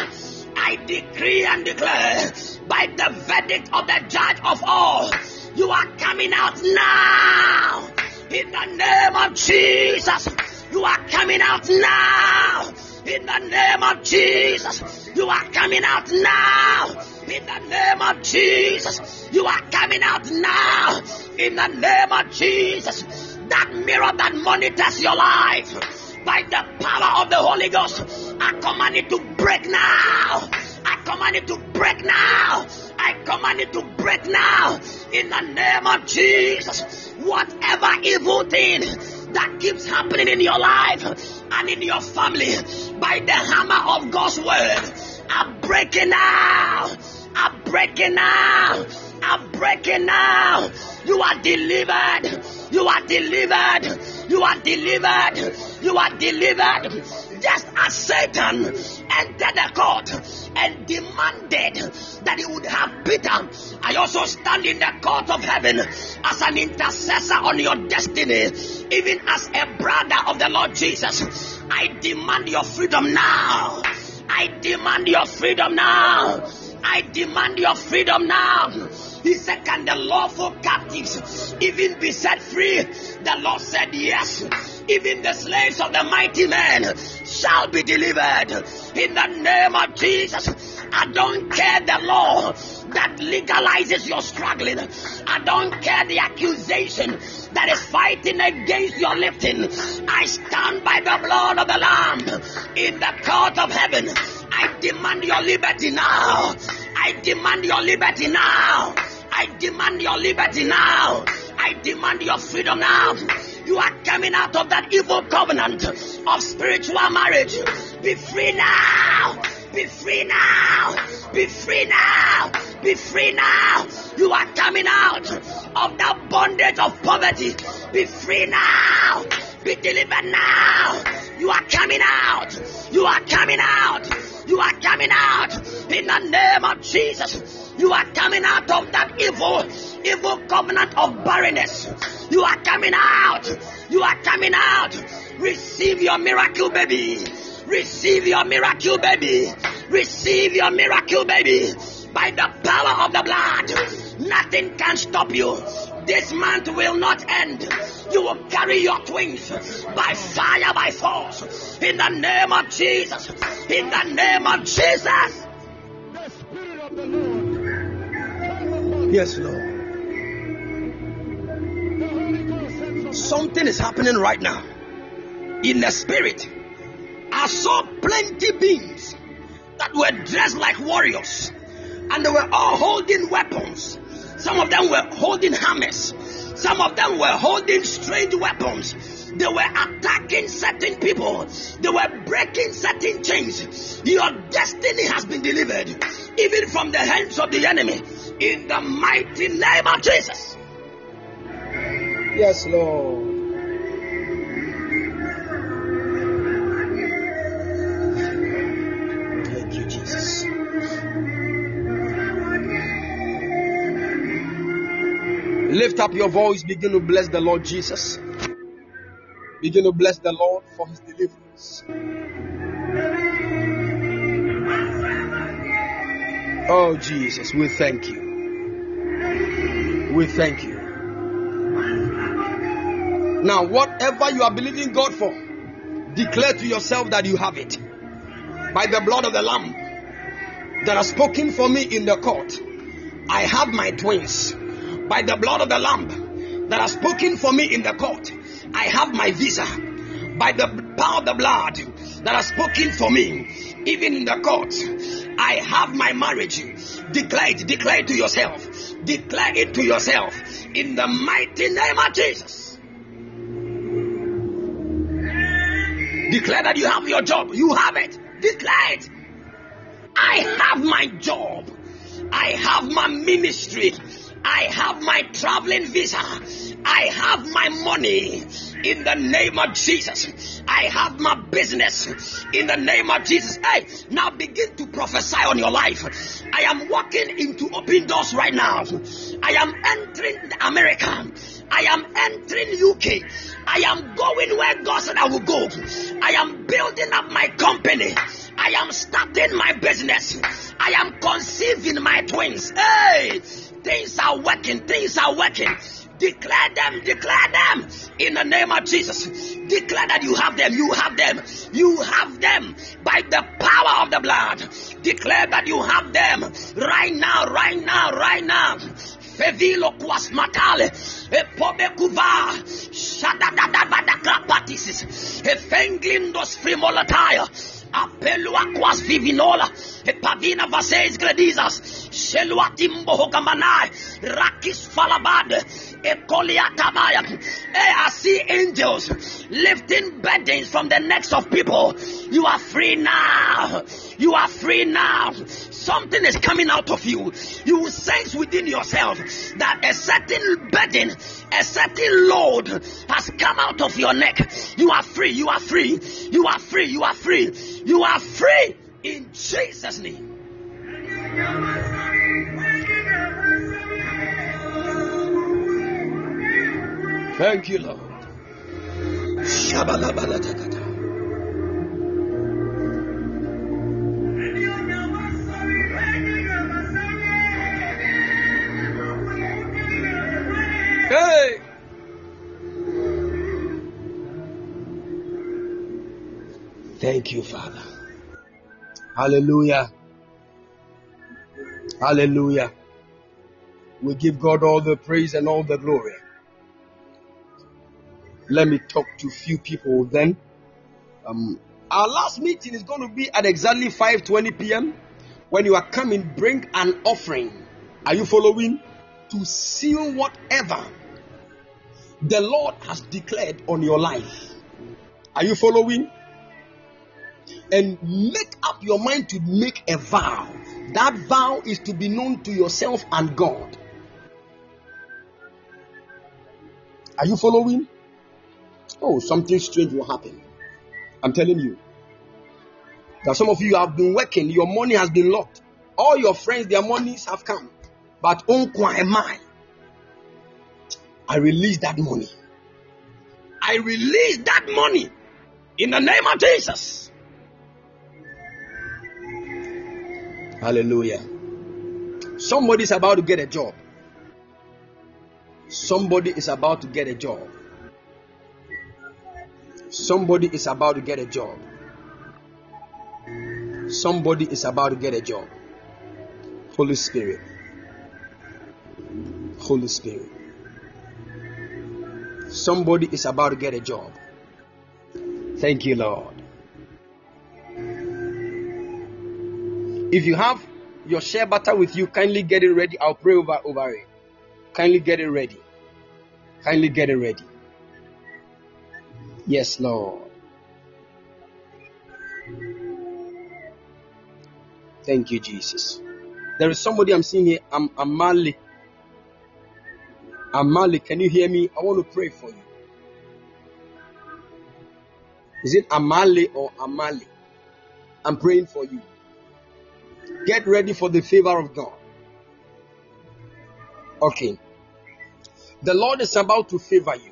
I decree and declare by the verdict of the judge of all, you are coming out now in the name of Jesus. You are coming out now in the name of Jesus. You are coming out now in the name of Jesus. You are coming out now in the name of Jesus. That mirror that monitors your life by the power of the Holy Ghost, I command it to break now. Command it to break now. I command it to break now in the name of Jesus. Whatever evil thing that keeps happening in your life and in your family by the hammer of God's word, I'm breaking now. I'm breaking now. I'm breaking now. You are delivered. You are delivered. You are delivered. You are delivered. Just as Satan entered the court and demanded that he would have Peter, I also stand in the court of heaven as an intercessor on your destiny, even as a brother of the Lord Jesus. I demand your freedom now. I demand your freedom now. I demand your freedom now. He said, Can the lawful captives even be set free? The Lord said, Yes. Even the slaves of the mighty man shall be delivered. In the name of Jesus, I don't care the law that legalizes your struggling. I don't care the accusation that is fighting against your lifting. I stand by the blood of the Lamb in the court of heaven. I demand your liberty now. I demand your liberty now. I demand your liberty now. I demand your freedom now. You are coming out of that evil covenant of spiritual marriage. Be free now. Be free now. Be free now. Be free now. You are coming out of that bondage of poverty. Be free now. Be delivered now. You are coming out. You are coming out. You are coming out in the name of Jesus. You are coming out of that evil, evil covenant of barrenness. You are coming out. You are coming out. Receive your miracle, baby. Receive your miracle, baby. Receive your miracle, baby. By the power of the blood, nothing can stop you. This month will not end. You will carry your twins by fire, by force. In the name of Jesus. In the name of Jesus. Yes, Lord. Something is happening right now. In the spirit, I saw plenty beings that were dressed like warriors and they were all holding weapons. Some of them were holding hammers, some of them were holding strange weapons. They were attacking certain people, they were breaking certain chains. Your destiny has been delivered, even from the hands of the enemy, in the mighty name of Jesus. Yes, Lord. Thank you, Jesus. Lift up your voice, begin to bless the Lord Jesus. Begin to bless the Lord for his deliverance. Oh, Jesus, we thank you. We thank you. Now, whatever you are believing God for, declare to yourself that you have it. By the blood of the Lamb that has spoken for me in the court, I have my twins. By the blood of the Lamb that has spoken for me in the court, I have my visa. By the power of the blood that has spoken for me, even in the court, I have my marriage. Declare it, declare it to yourself. Declare it to yourself in the mighty name of Jesus. Declare that you have your job. You have it. Declare it. I have my job. I have my ministry. I have my traveling visa. I have my money in the name of Jesus. I have my business in the name of Jesus. Hey, now begin to prophesy on your life. I am walking into open doors right now. I am entering America. I am entering UK. I am going where God said I will go. I am building up my company. I am starting my business. I am conceiving my twins. Hey, things are working. Things are working. Declare them, declare them in the name of Jesus. Declare that you have them, you have them, you have them by the power of the blood. Declare that you have them right now, right now, right now. Fevilo quas matale, e pobe kuva, shadadadabadakrapatisis, e fenglindos frimolataya, apelua quas vivinola, e pavina vaseis gredizas, sheluatimbo hokamanai, rakis falabad, Hey, I see angels lifting burdens from the necks of people. You are free now. You are free now. Something is coming out of you. You sense within yourself that a certain burden, a certain load has come out of your neck. You are free. You are free. You are free. You are free. You are free in Jesus' name. Thank you, Lord. Thank you, Father. Hallelujah. Hallelujah. We give God all the praise and all the glory. Let me talk to few people then. Um, our last meeting is going to be at exactly 5:20 p.m. When you are coming, bring an offering. Are you following? To seal whatever the Lord has declared on your life. Are you following? And make up your mind to make a vow. That vow is to be known to yourself and God. Are you following? oh, something strange will happen. I'm telling you. That some of you have been working, your money has been locked. All your friends, their monies have come. But am I. I release that money. I release that money in the name of Jesus. Hallelujah. Somebody's about to get a job. Somebody is about to get a job. Somebody is about to get a job. Somebody is about to get a job. Holy Spirit. Holy Spirit. Somebody is about to get a job. Thank you, Lord. If you have your shea butter with you, kindly get it ready. I'll pray over, over it. Kindly get it ready. Kindly get it ready. Yes, Lord. Thank you, Jesus. There is somebody I'm seeing here. I'm Amali. Amali, can you hear me? I want to pray for you. Is it Amali or Amali? I'm praying for you. Get ready for the favor of God. Okay. The Lord is about to favor you.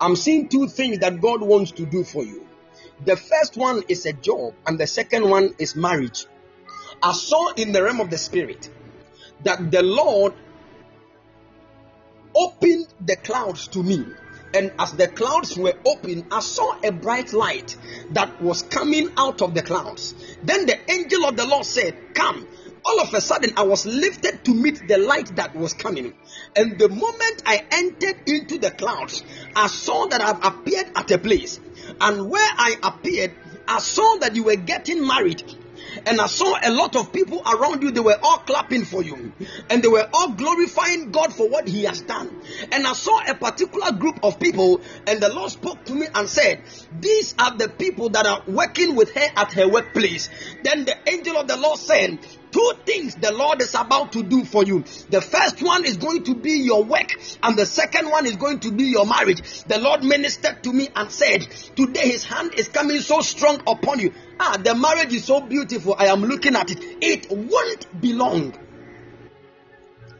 I'm seeing two things that God wants to do for you. The first one is a job, and the second one is marriage. I saw in the realm of the spirit that the Lord opened the clouds to me. And as the clouds were open, I saw a bright light that was coming out of the clouds. Then the angel of the Lord said, Come. All of a sudden, I was lifted to meet the light that was coming. And the moment I entered into the clouds, I saw that I've appeared at a place. And where I appeared, I saw that you were getting married and I saw a lot of people around you, they were all clapping for you and they were all glorifying God for what He has done. And I saw a particular group of people, and the Lord spoke to me and said, These are the people that are working with her at her workplace. Then the angel of the Lord said, Two things the Lord is about to do for you. The first one is going to be your work, and the second one is going to be your marriage. The Lord ministered to me and said, Today his hand is coming so strong upon you. Ah, the marriage is so beautiful. I am looking at it. It won't be long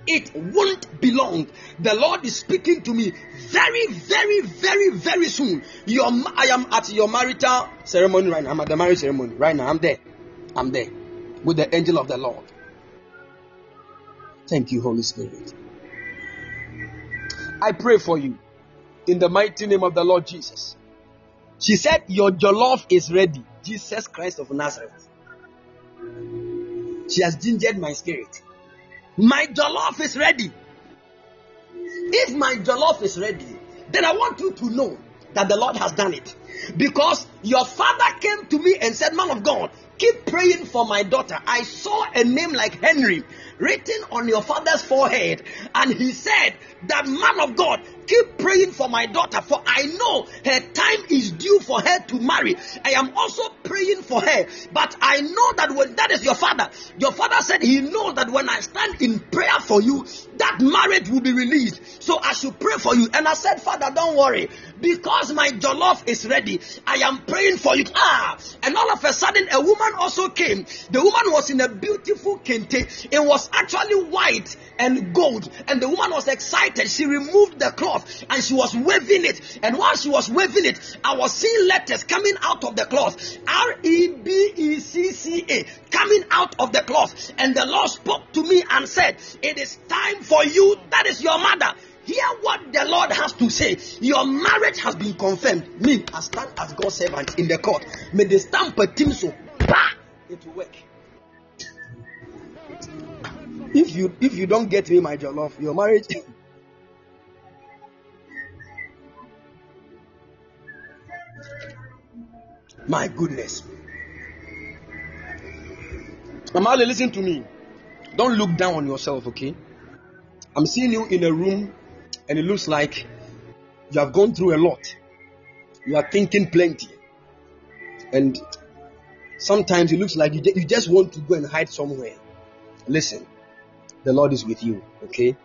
it won't be long. The Lord is speaking to me very, very, very, very soon. Your, I am at your marital ceremony right now. I'm at the marriage ceremony right now. I'm there. I'm there with the angel of the Lord. Thank you, Holy Spirit. I pray for you in the mighty name of the Lord Jesus. She said, Your jollof is ready. Jesus Christ of Nazareth. She has gingered my spirit. My jollof is ready. If my jollof is ready, then I want you to know that the Lord has done it. Because your father came to me and said, Man of God, keep praying for my daughter. I saw a name like Henry written on your father's forehead, and he said, That man of God, keep praying for my daughter, for I know her time is due for her to marry. I am also praying for her, but I know that when that is your father, your father said he knows that when I stand in prayer for you, that marriage will be released. So I should pray for you. And I said, Father, don't worry, because my jollof is ready. I am praying for you. Ah, and all of a sudden, a woman also came. The woman was in a beautiful kente. It was actually white and gold, and the woman was excited. She removed the cloth cloth and she was waving it. And while she was waving it, I was seeing letters coming out of the cloth R E B E C C A coming out of the cloth. And the Lord spoke to me and said, It is time for you, that is your mother. Hear what the Lord has to say. Your marriage has been confirmed. Me, I stand as God's servant in the court. May the stamp a team so it will work. If you if you don't get me my jollof, your marriage My goodness. Amale, listen to me. Don't look down on yourself, okay? I'm seeing you in a room and it looks like you have gone through a lot. You are thinking plenty. And sometimes it looks like you, you just want to go and hide somewhere. Listen, the Lord is with you, okay?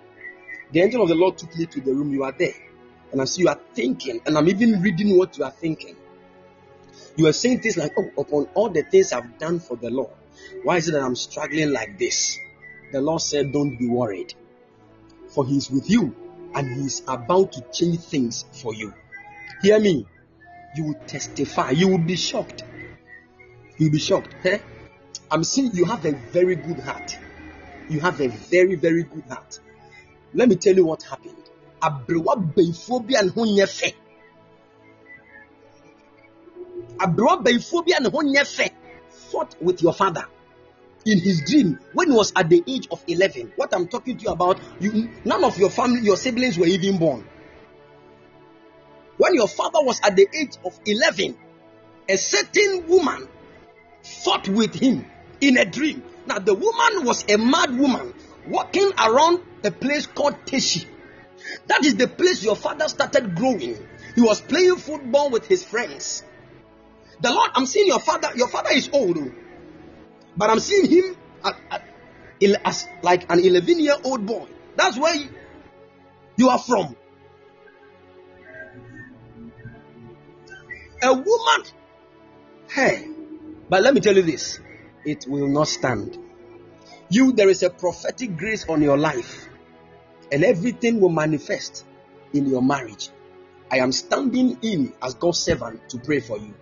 The angel of the Lord took me to the room. You are there. And I see you are thinking, and I'm even reading what you are thinking. You are saying things like, Oh, upon all the things I've done for the Lord, why is it that I'm struggling like this? The Lord said, Don't be worried, for He is with you and He is about to change things for you. Hear me. You will testify. You will be shocked. You'll be shocked. Eh? I'm seeing you have a very good heart. You have a very, very good heart. Let me tell you what happened aberɛ bi a ne ho fought with your father. In his dream when he was at the age of 11 what i'm talking to you about you none of your family your siblings were even born. When your father was at the age of 11 a certain woman fought with him in a dream. Now the woman was a mad woman walking around a place called Teshie. That is the place your father started growing. He was playing football with his friends the Lord, I'm seeing your father. Your father is old, oh. but I'm seeing him at, at, as like an 11 year old boy. That's where you are from. A woman, hey, but let me tell you this it will not stand. You, there is a prophetic grace on your life, and everything will manifest in your marriage. I am standing in as God's servant to pray for you.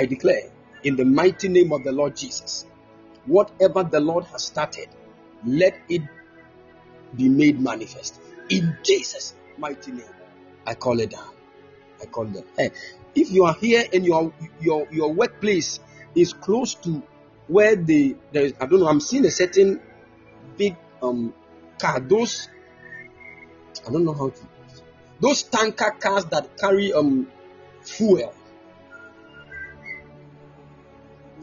I declare in the mighty name of the Lord Jesus, whatever the Lord has started, let it be made manifest. In Jesus' mighty name, I call it down. I call them. Hey, if you are here and your your your workplace is close to where the there is, I don't know, I'm seeing a certain big um car, those I don't know how to those tanker cars that carry um fuel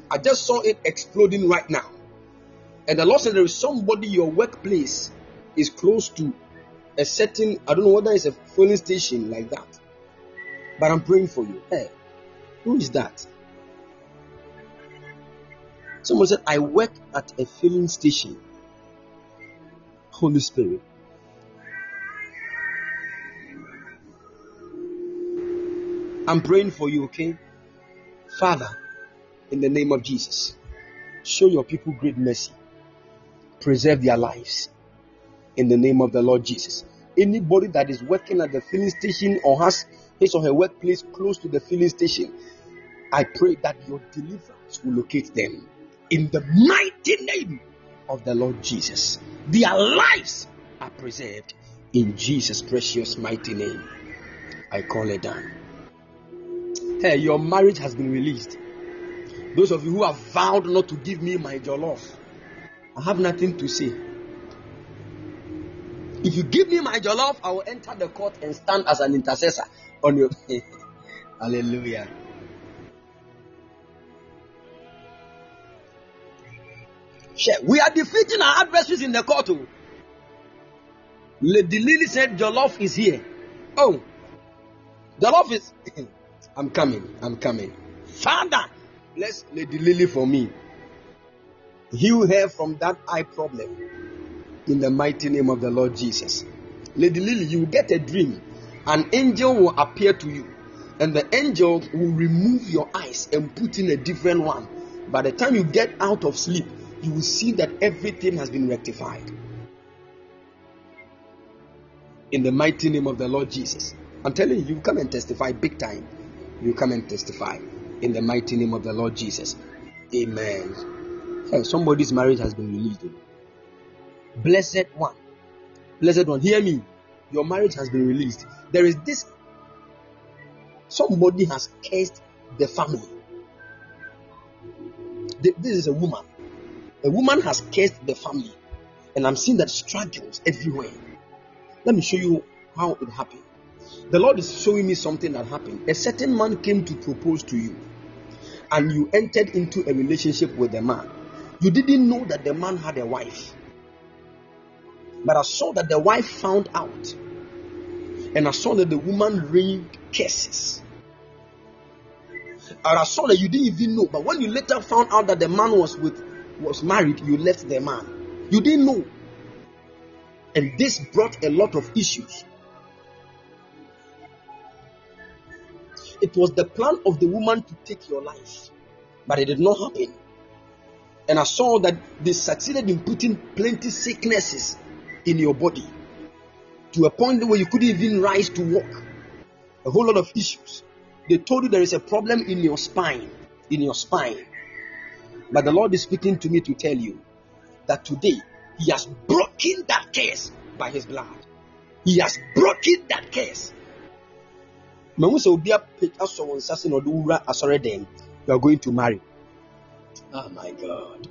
I just saw it exploding right now. And the Lord said there is somebody your workplace is close to a certain, I don't know whether it's a filling station like that. But I'm praying for you. Hey, who is that? Someone said, I work at a filling station. Holy Spirit. I'm praying for you, okay? Father, in the name of Jesus, show your people great mercy. Preserve their lives in the name of the Lord Jesus. Anybody that is working at the filling station or has his or her workplace close to the filling station, I pray that your deliverance will locate them in the mighty name of the Lord Jesus. Their lives are preserved in Jesus' precious mighty name. I call it down. Hey, your marriage has been released. Those of you who have vowed not to give me my jollof, I have nothing to say. If you give me my jollof, I will enter the court and stand as an intercessor on your. Behalf. Hallelujah. We are defeating our adversaries in the court. Oh. Lady Lily said, Jollof is here. Oh, Jollof is. I'm coming. I'm coming. Father, bless Lady Lily for me. Heal her from that eye problem. In the mighty name of the Lord Jesus. Lady Lily, you will get a dream. An angel will appear to you. And the angel will remove your eyes and put in a different one. By the time you get out of sleep, you will see that everything has been rectified. In the mighty name of the Lord Jesus. I'm telling you, you come and testify big time. You come and testify in the mighty name of the Lord Jesus. Amen. Hey, somebody's marriage has been released. Blessed one. Blessed one. Hear me. Your marriage has been released. There is this. Somebody has cursed the family. This is a woman. A woman has cursed the family. And I'm seeing that struggles everywhere. Let me show you how it happened. The Lord is showing me something that happened. A certain man came to propose to you, and you entered into a relationship with the man. You didn't know that the man had a wife. But I saw that the wife found out. And I saw that the woman rained curses. And I saw that you didn't even know. But when you later found out that the man was with was married, you left the man. You didn't know. And this brought a lot of issues. It was the plan of the woman to take your life, but it did not happen. And I saw that they succeeded in putting plenty sicknesses in your body to a point where you couldn't even rise to walk. A whole lot of issues. They told you there is a problem in your spine, in your spine. But the Lord is speaking to me to tell you that today He has broken that curse by His blood. He has broken that curse. You are going to marry. Oh my God.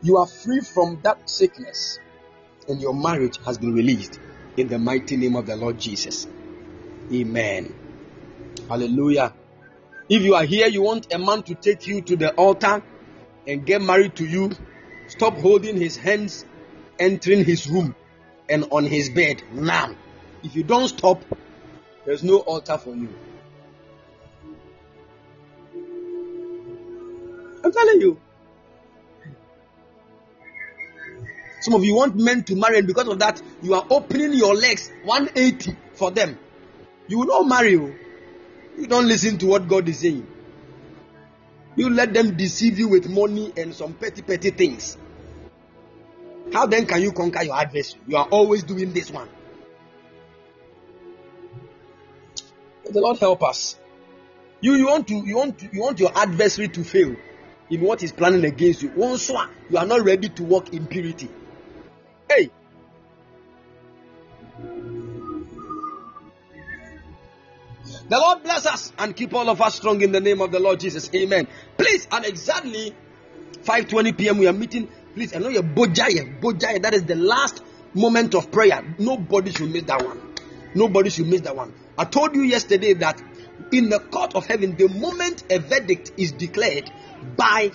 You are free from that sickness, and your marriage has been released in the mighty name of the Lord Jesus. Amen. Hallelujah. If you are here, you want a man to take you to the altar and get married to you, stop holding his hands, entering his room and on his bed now. If you don't stop, there's no altar for you. I'm telling you. Some of you want men to marry, and because of that, you are opening your legs 180 for them. You will not marry you. You don't listen to what God is saying. You let them deceive you with money and some petty, petty things. How then can you conquer your adversary? You are always doing this one. May the Lord help us. You, you want to you want to, you want your adversary to fail in what he's planning against you. Once you are not ready to walk in purity. Hey, The Lord bless us and keep all of us strong in the name of the Lord Jesus. Amen. Please, at exactly 5:20 p.m. we are meeting. Please, I know you're bojaye, bojaye. That is the last moment of prayer. Nobody should miss that one. Nobody should miss that one. I told you yesterday that in the court of heaven, the moment a verdict is declared by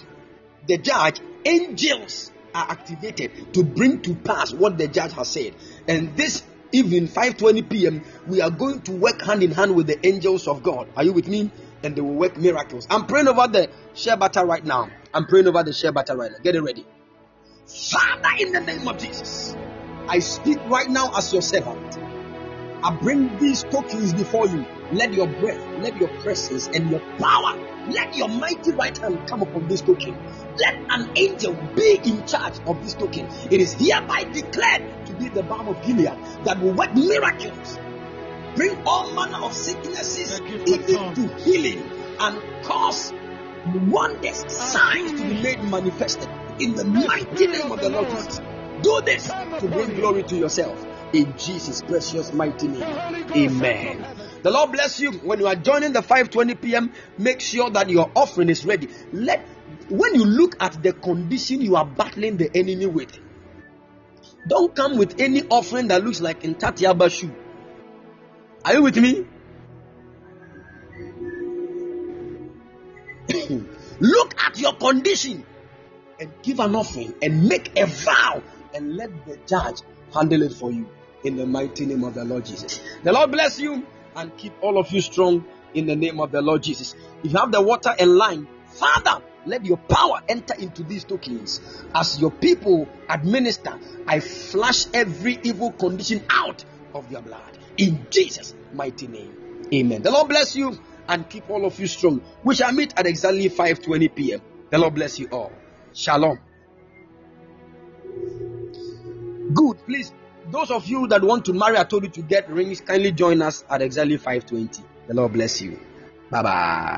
the judge, angels are activated to bring to pass what the judge has said. And this evening 5:20 p.m. we are going to work hand in hand with the angels of God. Are you with me? And they will work miracles. I'm praying over the shea right now. I'm praying over the shea right now. Get it ready. Father, in the name of Jesus, I speak right now as your servant. I bring these tokens before you. Let your breath, let your presence, and your power, let your mighty right hand come upon this token. Let an angel be in charge of this token. It is hereby declared to be the balm of Gilead that will work miracles, bring all manner of sicknesses into healing, and cause wonders, signs to be made manifested in the mighty name of the Lord Jesus. Do this to bring glory to yourself in Jesus' precious mighty name. Amen. The Lord bless you. When you are joining the 5:20 p.m., make sure that your offering is ready. Let when you look at the condition you are battling the enemy with, don't come with any offering that looks like in Tatiaba shoe. Are you with me? Look at your condition and give an offering and make a vow and let the judge handle it for you in the mighty name of the Lord Jesus. The Lord bless you and keep all of you strong in the name of the Lord Jesus. If you have the water and lime, Father, let your power enter into these tokens. As your people administer, I flush every evil condition out of your blood. In Jesus' mighty name. Amen. The Lord bless you and keep all of you strong. We shall meet at exactly 5:20 p.m. The Lord bless you all. Shalom. Good. Please, those of you that want to marry, I told you to get rings. Kindly join us at exactly 5:20. The Lord bless you. Bye bye.